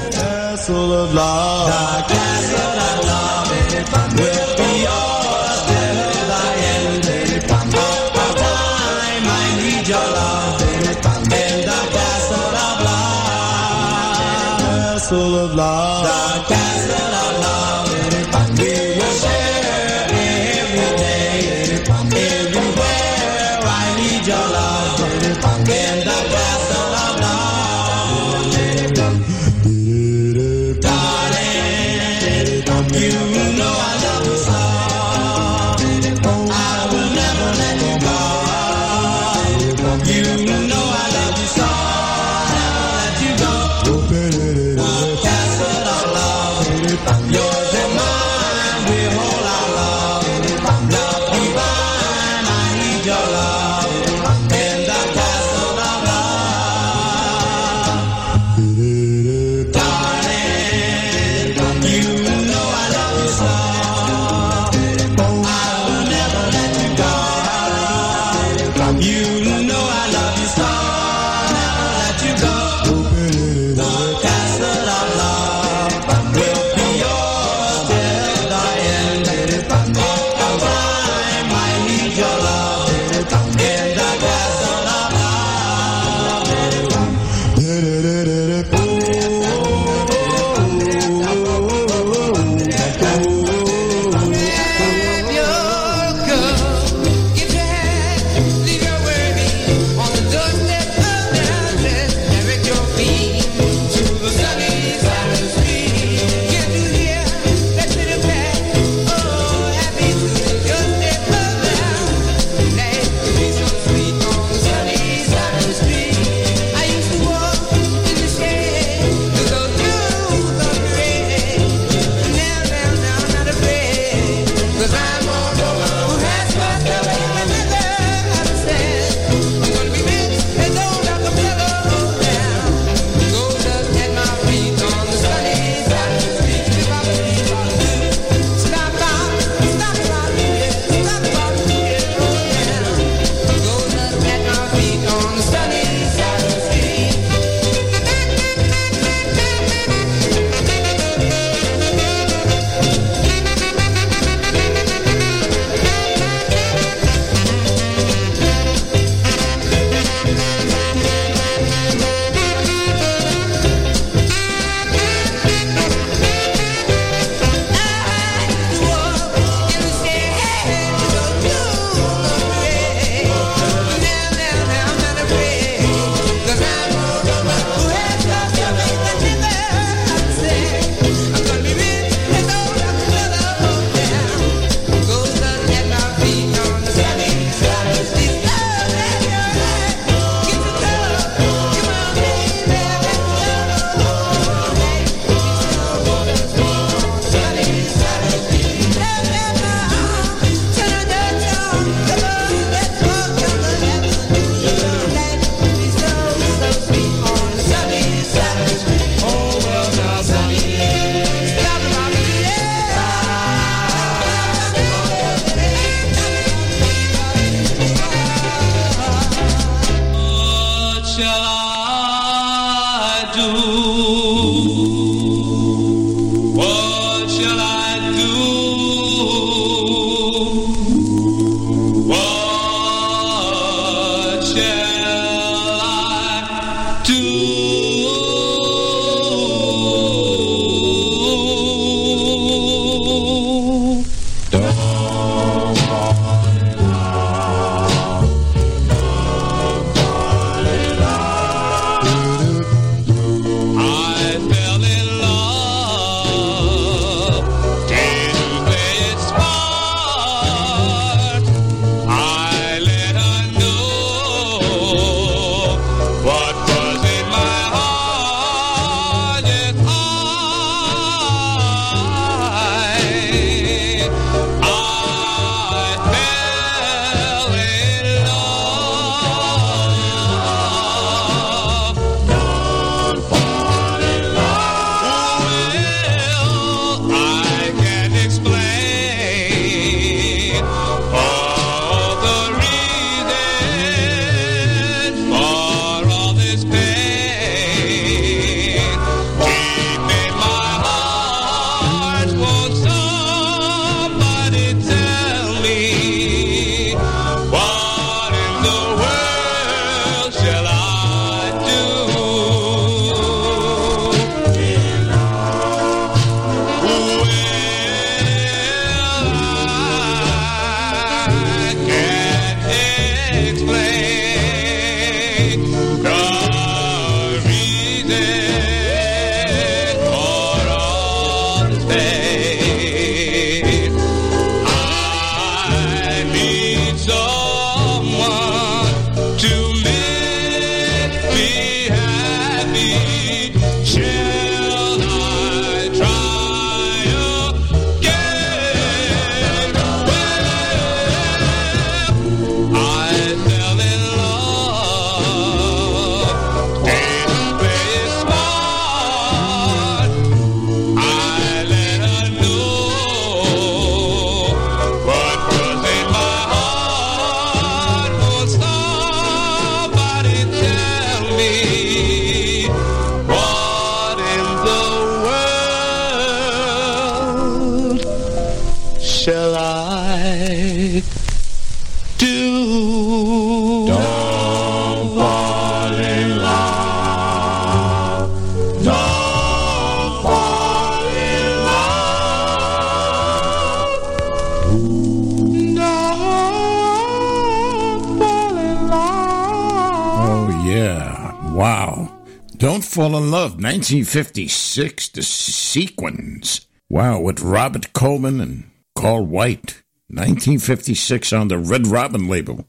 Fall in Love, 1956, the sequins. Wow, with Robert Coleman and Carl White, 1956 on the Red Robin label.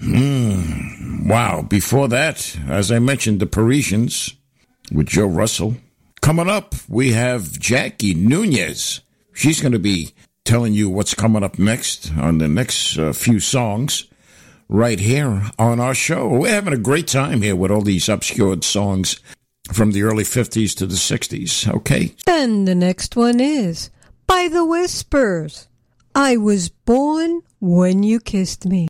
Hmm. wow, before that, as I mentioned, the Parisians with Joe Russell. Coming up, we have Jackie Nunez. She's going to be telling you what's coming up next on the next uh, few songs right here on our show. We're having a great time here with all these obscured songs from the early 50s to the 60s, okay? And the next one is By the Whispers I Was Born When You Kissed Me.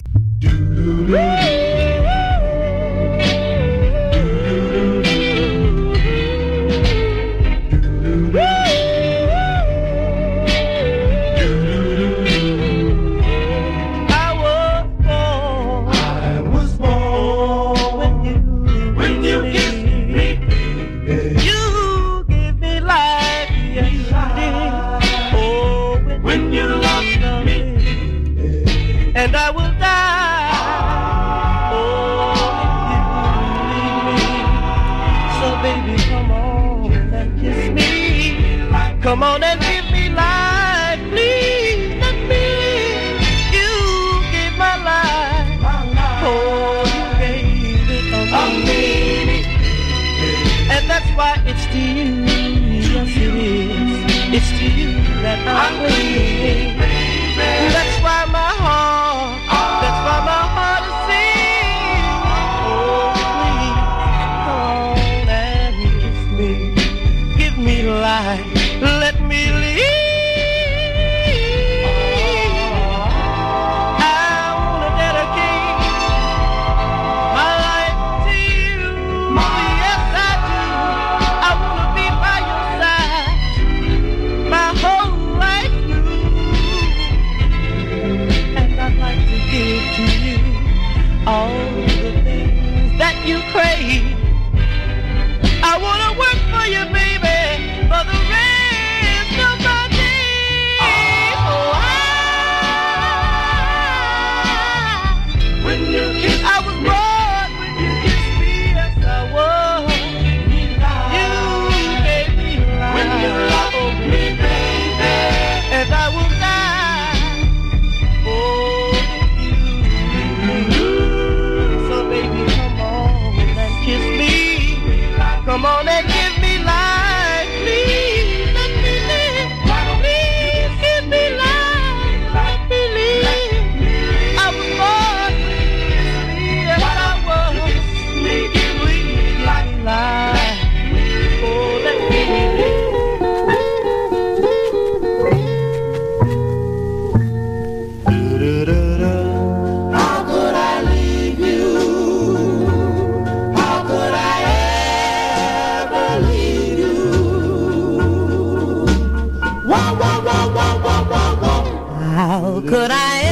How could I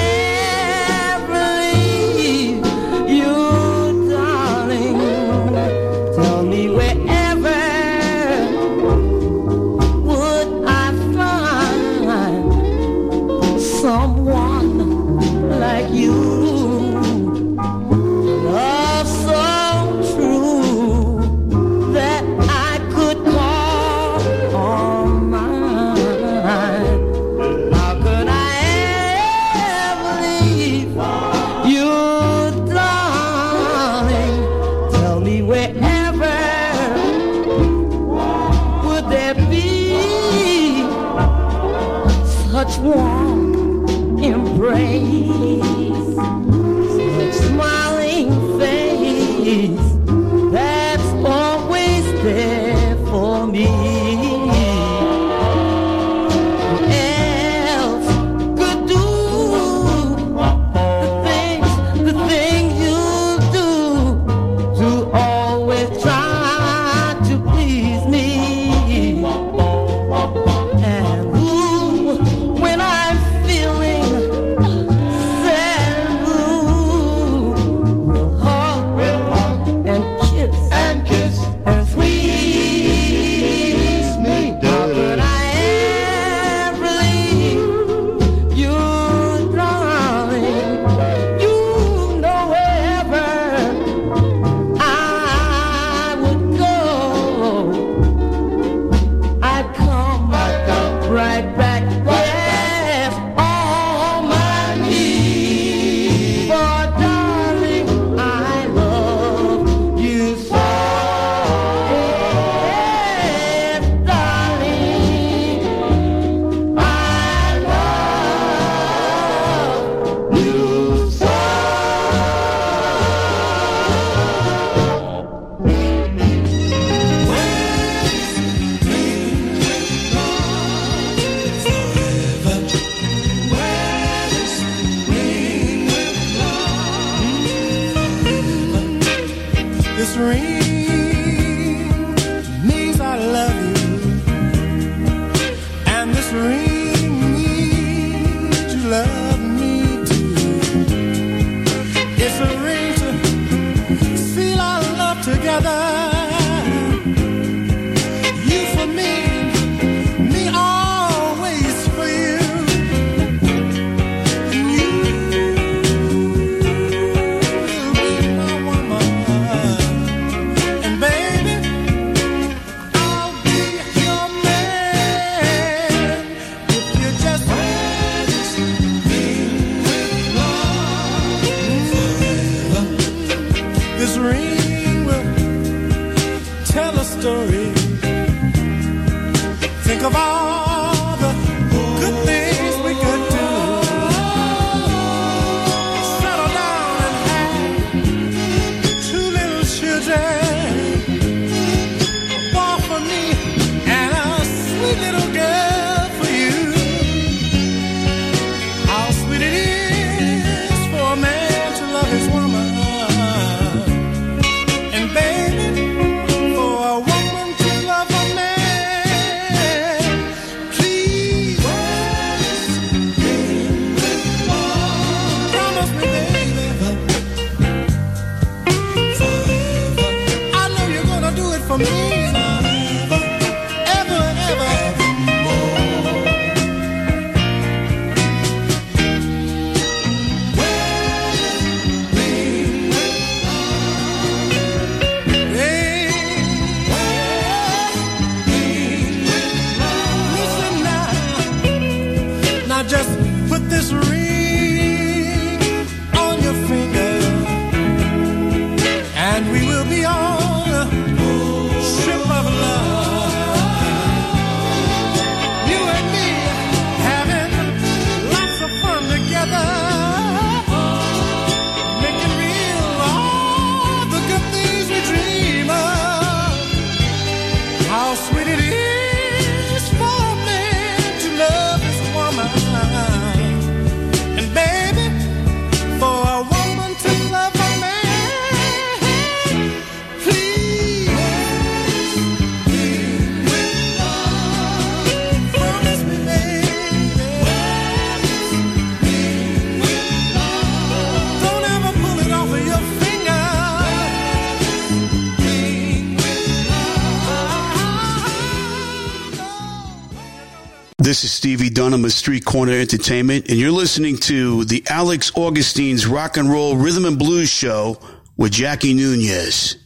This is Stevie Dunham of Street Corner Entertainment, and you're listening to the Alex Augustine's Rock and Roll Rhythm and Blues Show with Jackie Nunez,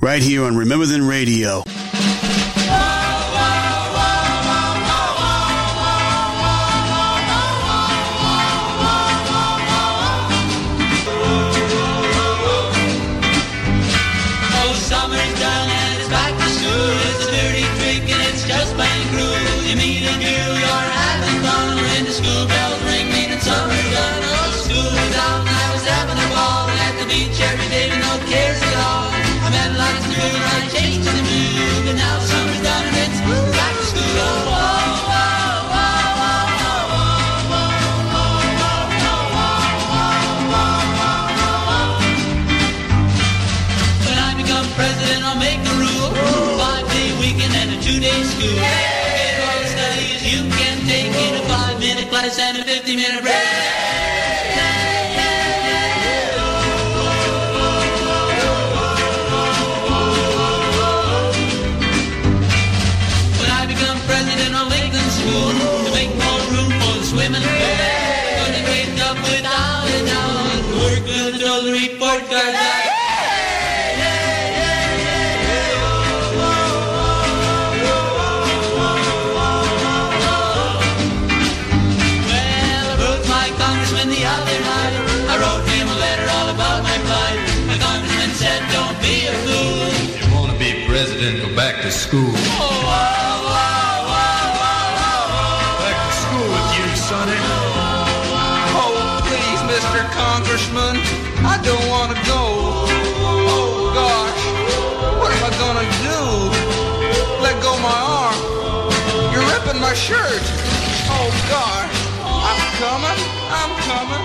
right here on Remember Then Radio. shirt. Oh, God. I'm coming. I'm coming.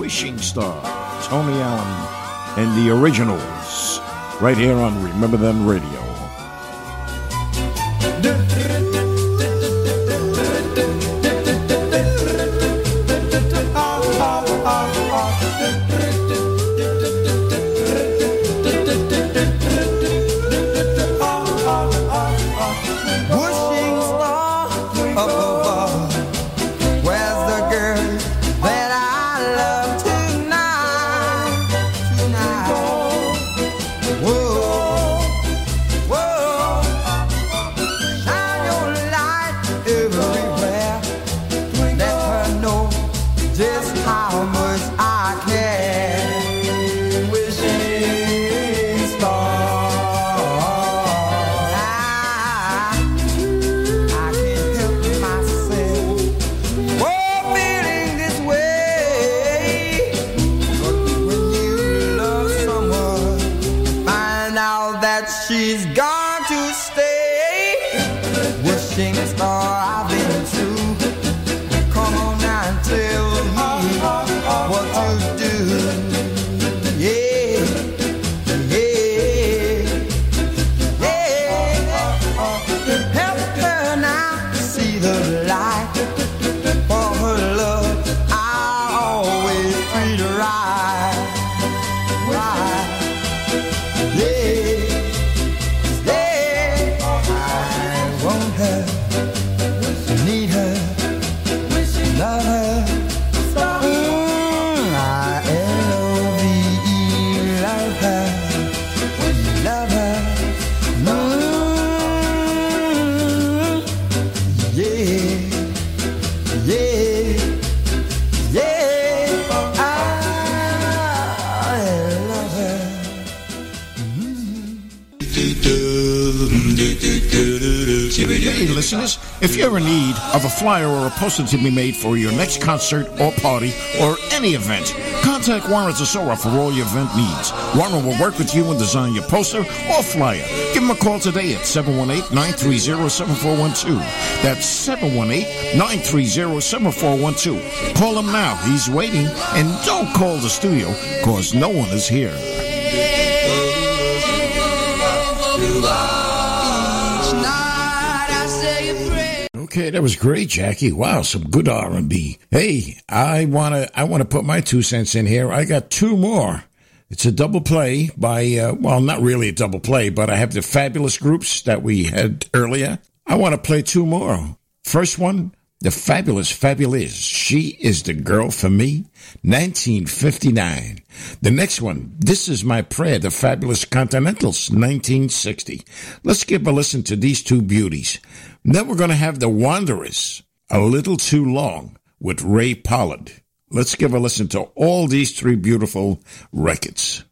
Wishing Star, Tony Allen, and the originals, right here on Remember Then Radio. Poster to be made for your next concert or party or any event, contact Warren Zasora for all your event needs. Warren will work with you and design your poster or flyer. Give him a call today at 718-930-7412. That's 718-930-7412. Call him now. He's waiting. And don't call the studio because no one is here. Okay, that was great, Jackie. Wow, some good R and B. Hey, I wanna I wanna put my two cents in here. I got two more. It's a double play by uh, well, not really a double play, but I have the fabulous groups that we had earlier. I want to play two more. First one, the fabulous Fabulous. She is the girl for me. 1959. The next one, This is My Prayer, the Fabulous Continentals, 1960. Let's give a listen to these two beauties. Then we're going to have The Wanderers, A Little Too Long, with Ray Pollard. Let's give a listen to all these three beautiful records.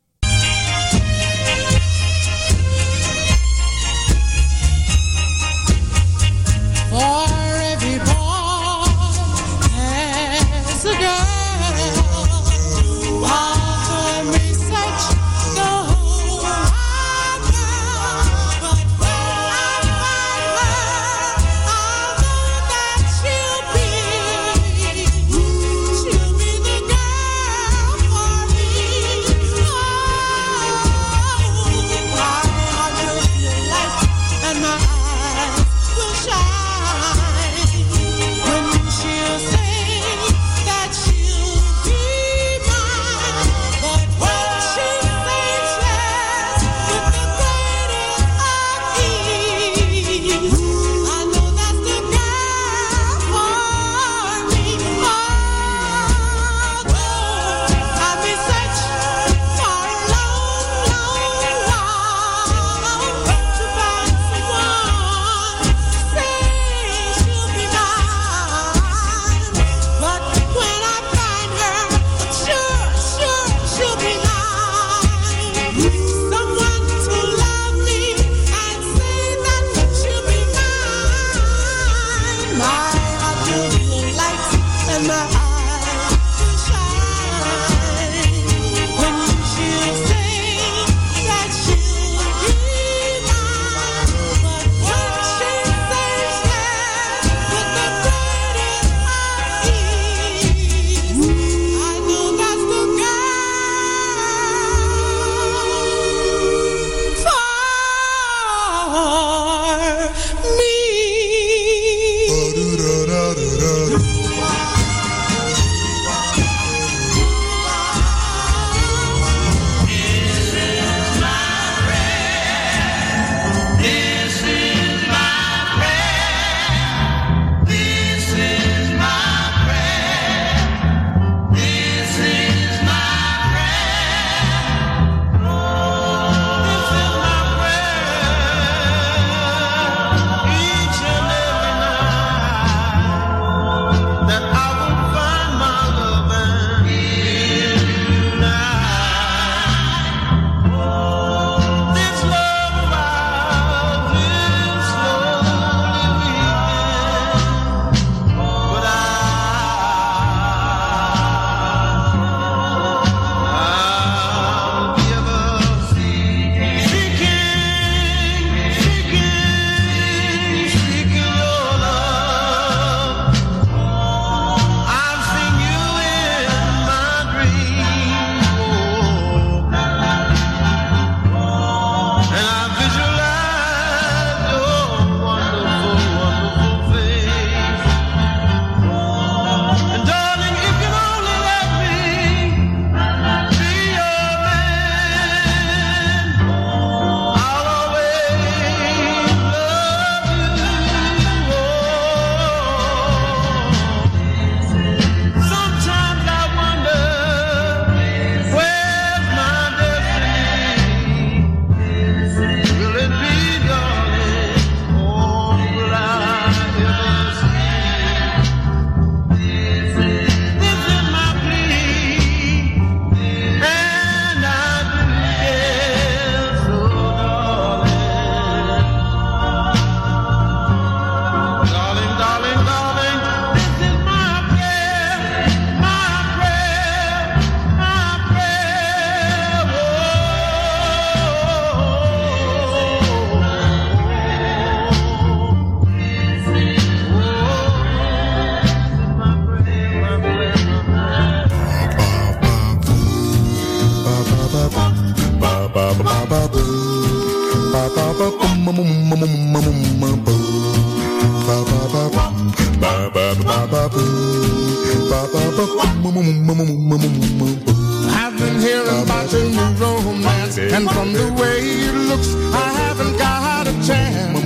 I've been hearing about your new romance, and from the way it looks, I haven't got a chance.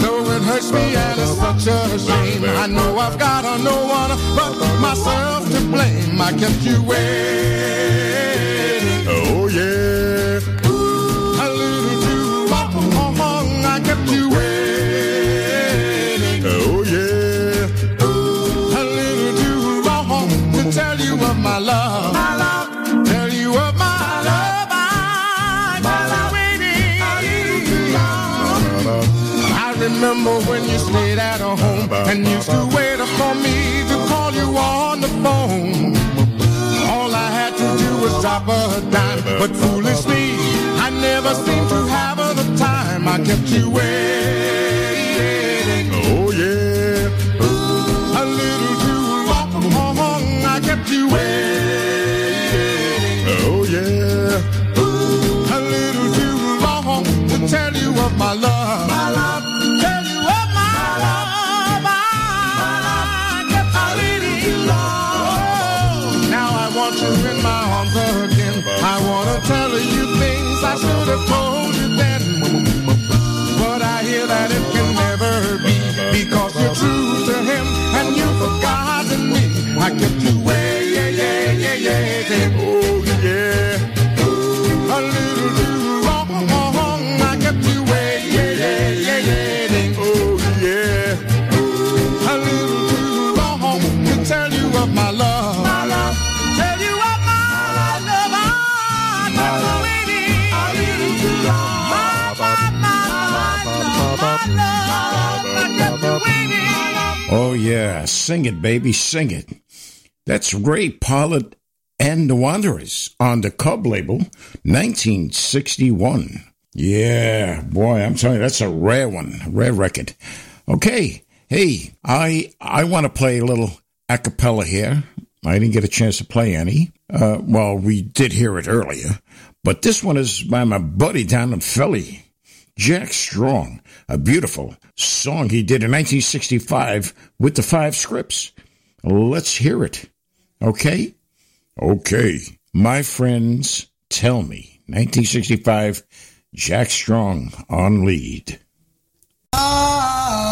Though it hurts me and it's such a shame, I know I've got no one but myself to blame. I kept you waiting. Drop a dime, but foolishly, I never seemed to have the time. I kept you waiting. Oh yeah. A little too long, I kept you waiting. Oh yeah. A little too long to tell you of my love. My love. Tell you of my love. I kept you waiting too long. Oh, now I want you in my arms wanna you things I should have told you then. But I hear that it can never be because you're true to him and you've forgotten me. I kept you way, yeah, yeah, yeah, yeah, yeah. Oh yeah. Sing it, baby. Sing it. That's Ray Pollard and the Wanderers on the Cub label, 1961. Yeah, boy, I'm telling you, that's a rare one, rare record. Okay, hey, I I want to play a little a cappella here. I didn't get a chance to play any. Uh, well, we did hear it earlier, but this one is by my buddy down in Philly, Jack Strong, a beautiful song he did in 1965 with the five scripts. Let's hear it. Okay? Okay. My friends, tell me. 1965, Jack Strong on lead. My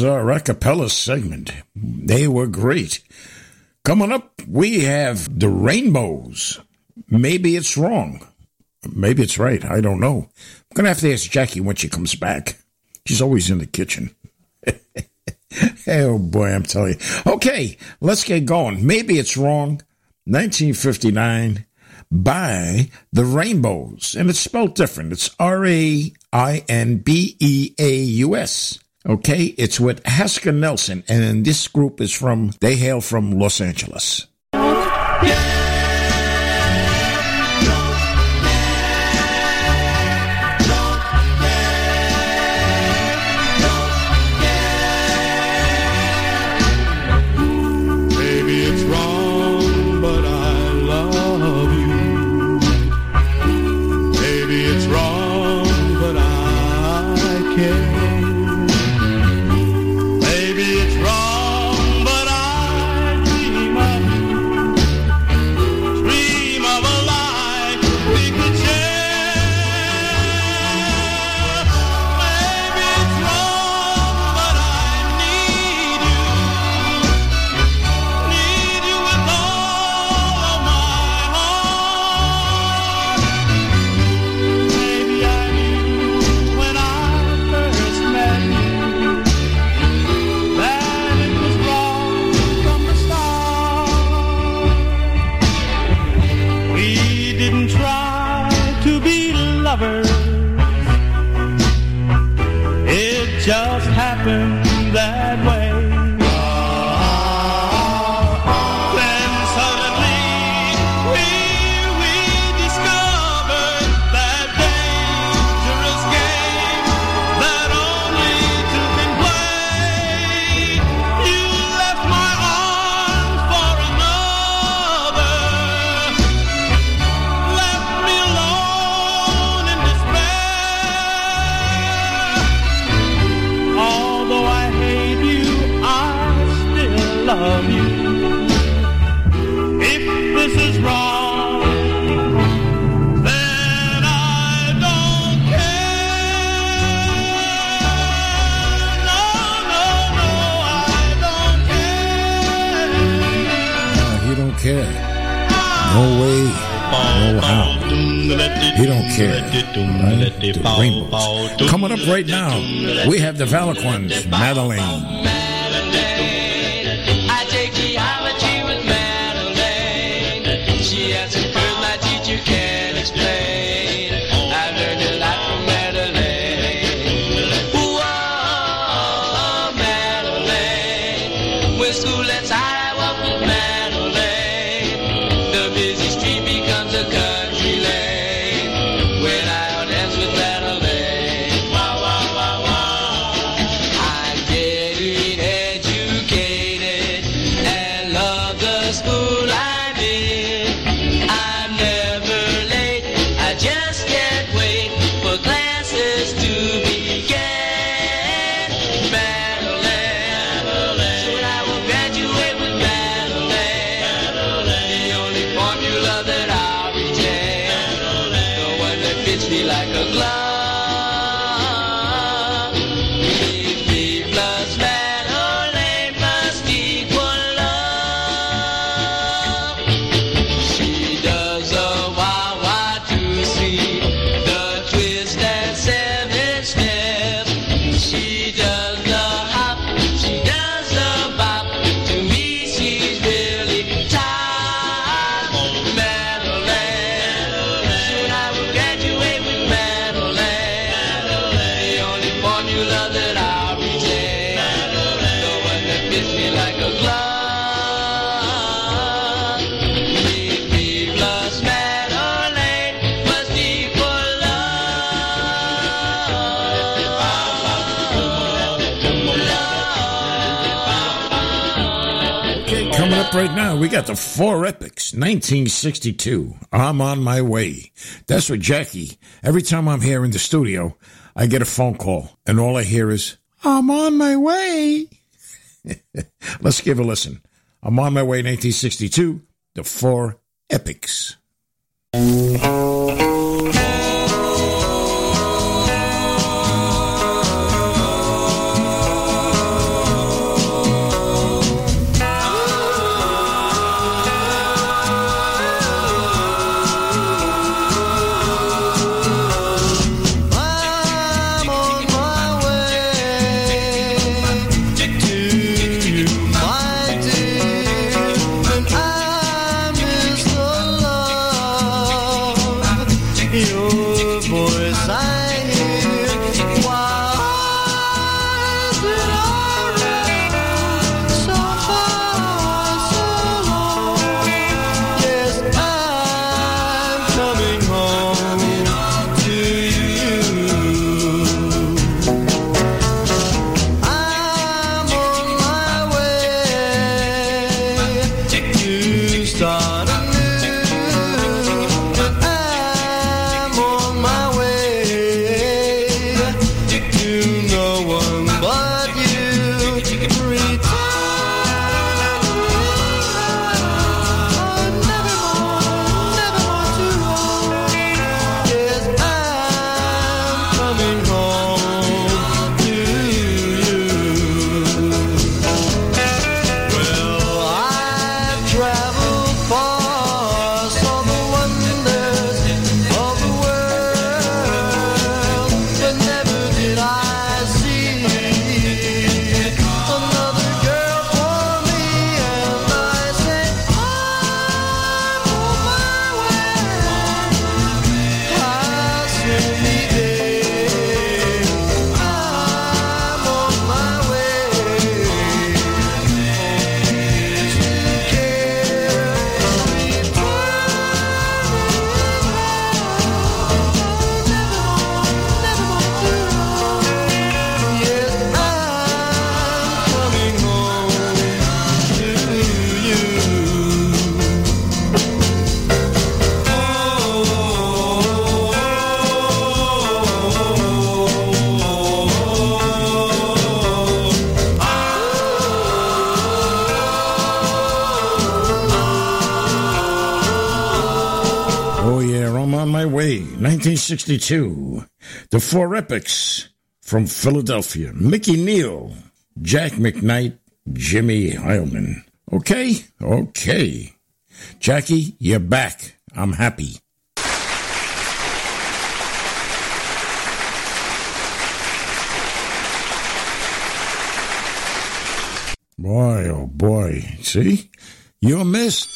a uh, cappella segment. They were great. Coming up, we have the Rainbows. Maybe it's wrong. Maybe it's right. I don't know. I'm going to have to ask Jackie when she comes back. She's always in the kitchen. oh boy, I'm telling you. Okay, let's get going. Maybe it's wrong. 1959 by the Rainbows. And it's spelled different. It's R A I N B E A U S. Okay, it's with Hasker Nelson. And this group is from, they hail from Los Angeles. Maybe lovers. It just happened He don't care. Right? Coming up right now, we have the Valaquins, Madeline. right now, we got the Four Epics, 1962. I'm on my way. That's what Jackie, every time I'm here in the studio, I get a phone call, and all I hear is, I'm on my way. Let's give a listen. I'm on my way, 1962, the Four Epics. you. 1962. The Four Epics from Philadelphia. Mickey Neal, Jack McKnight, Jimmy Heilman. Okay? Okay. Jackie, you're back. I'm happy. Boy, oh boy. See? You're missed.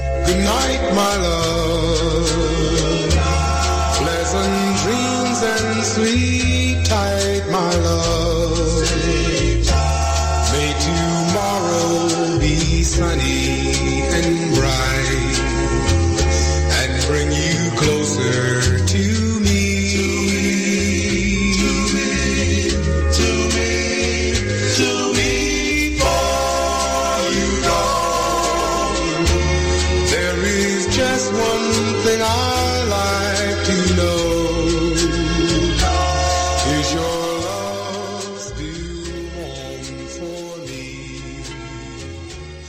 Good night, my love. Pleasant dreams and sweet tight, my love.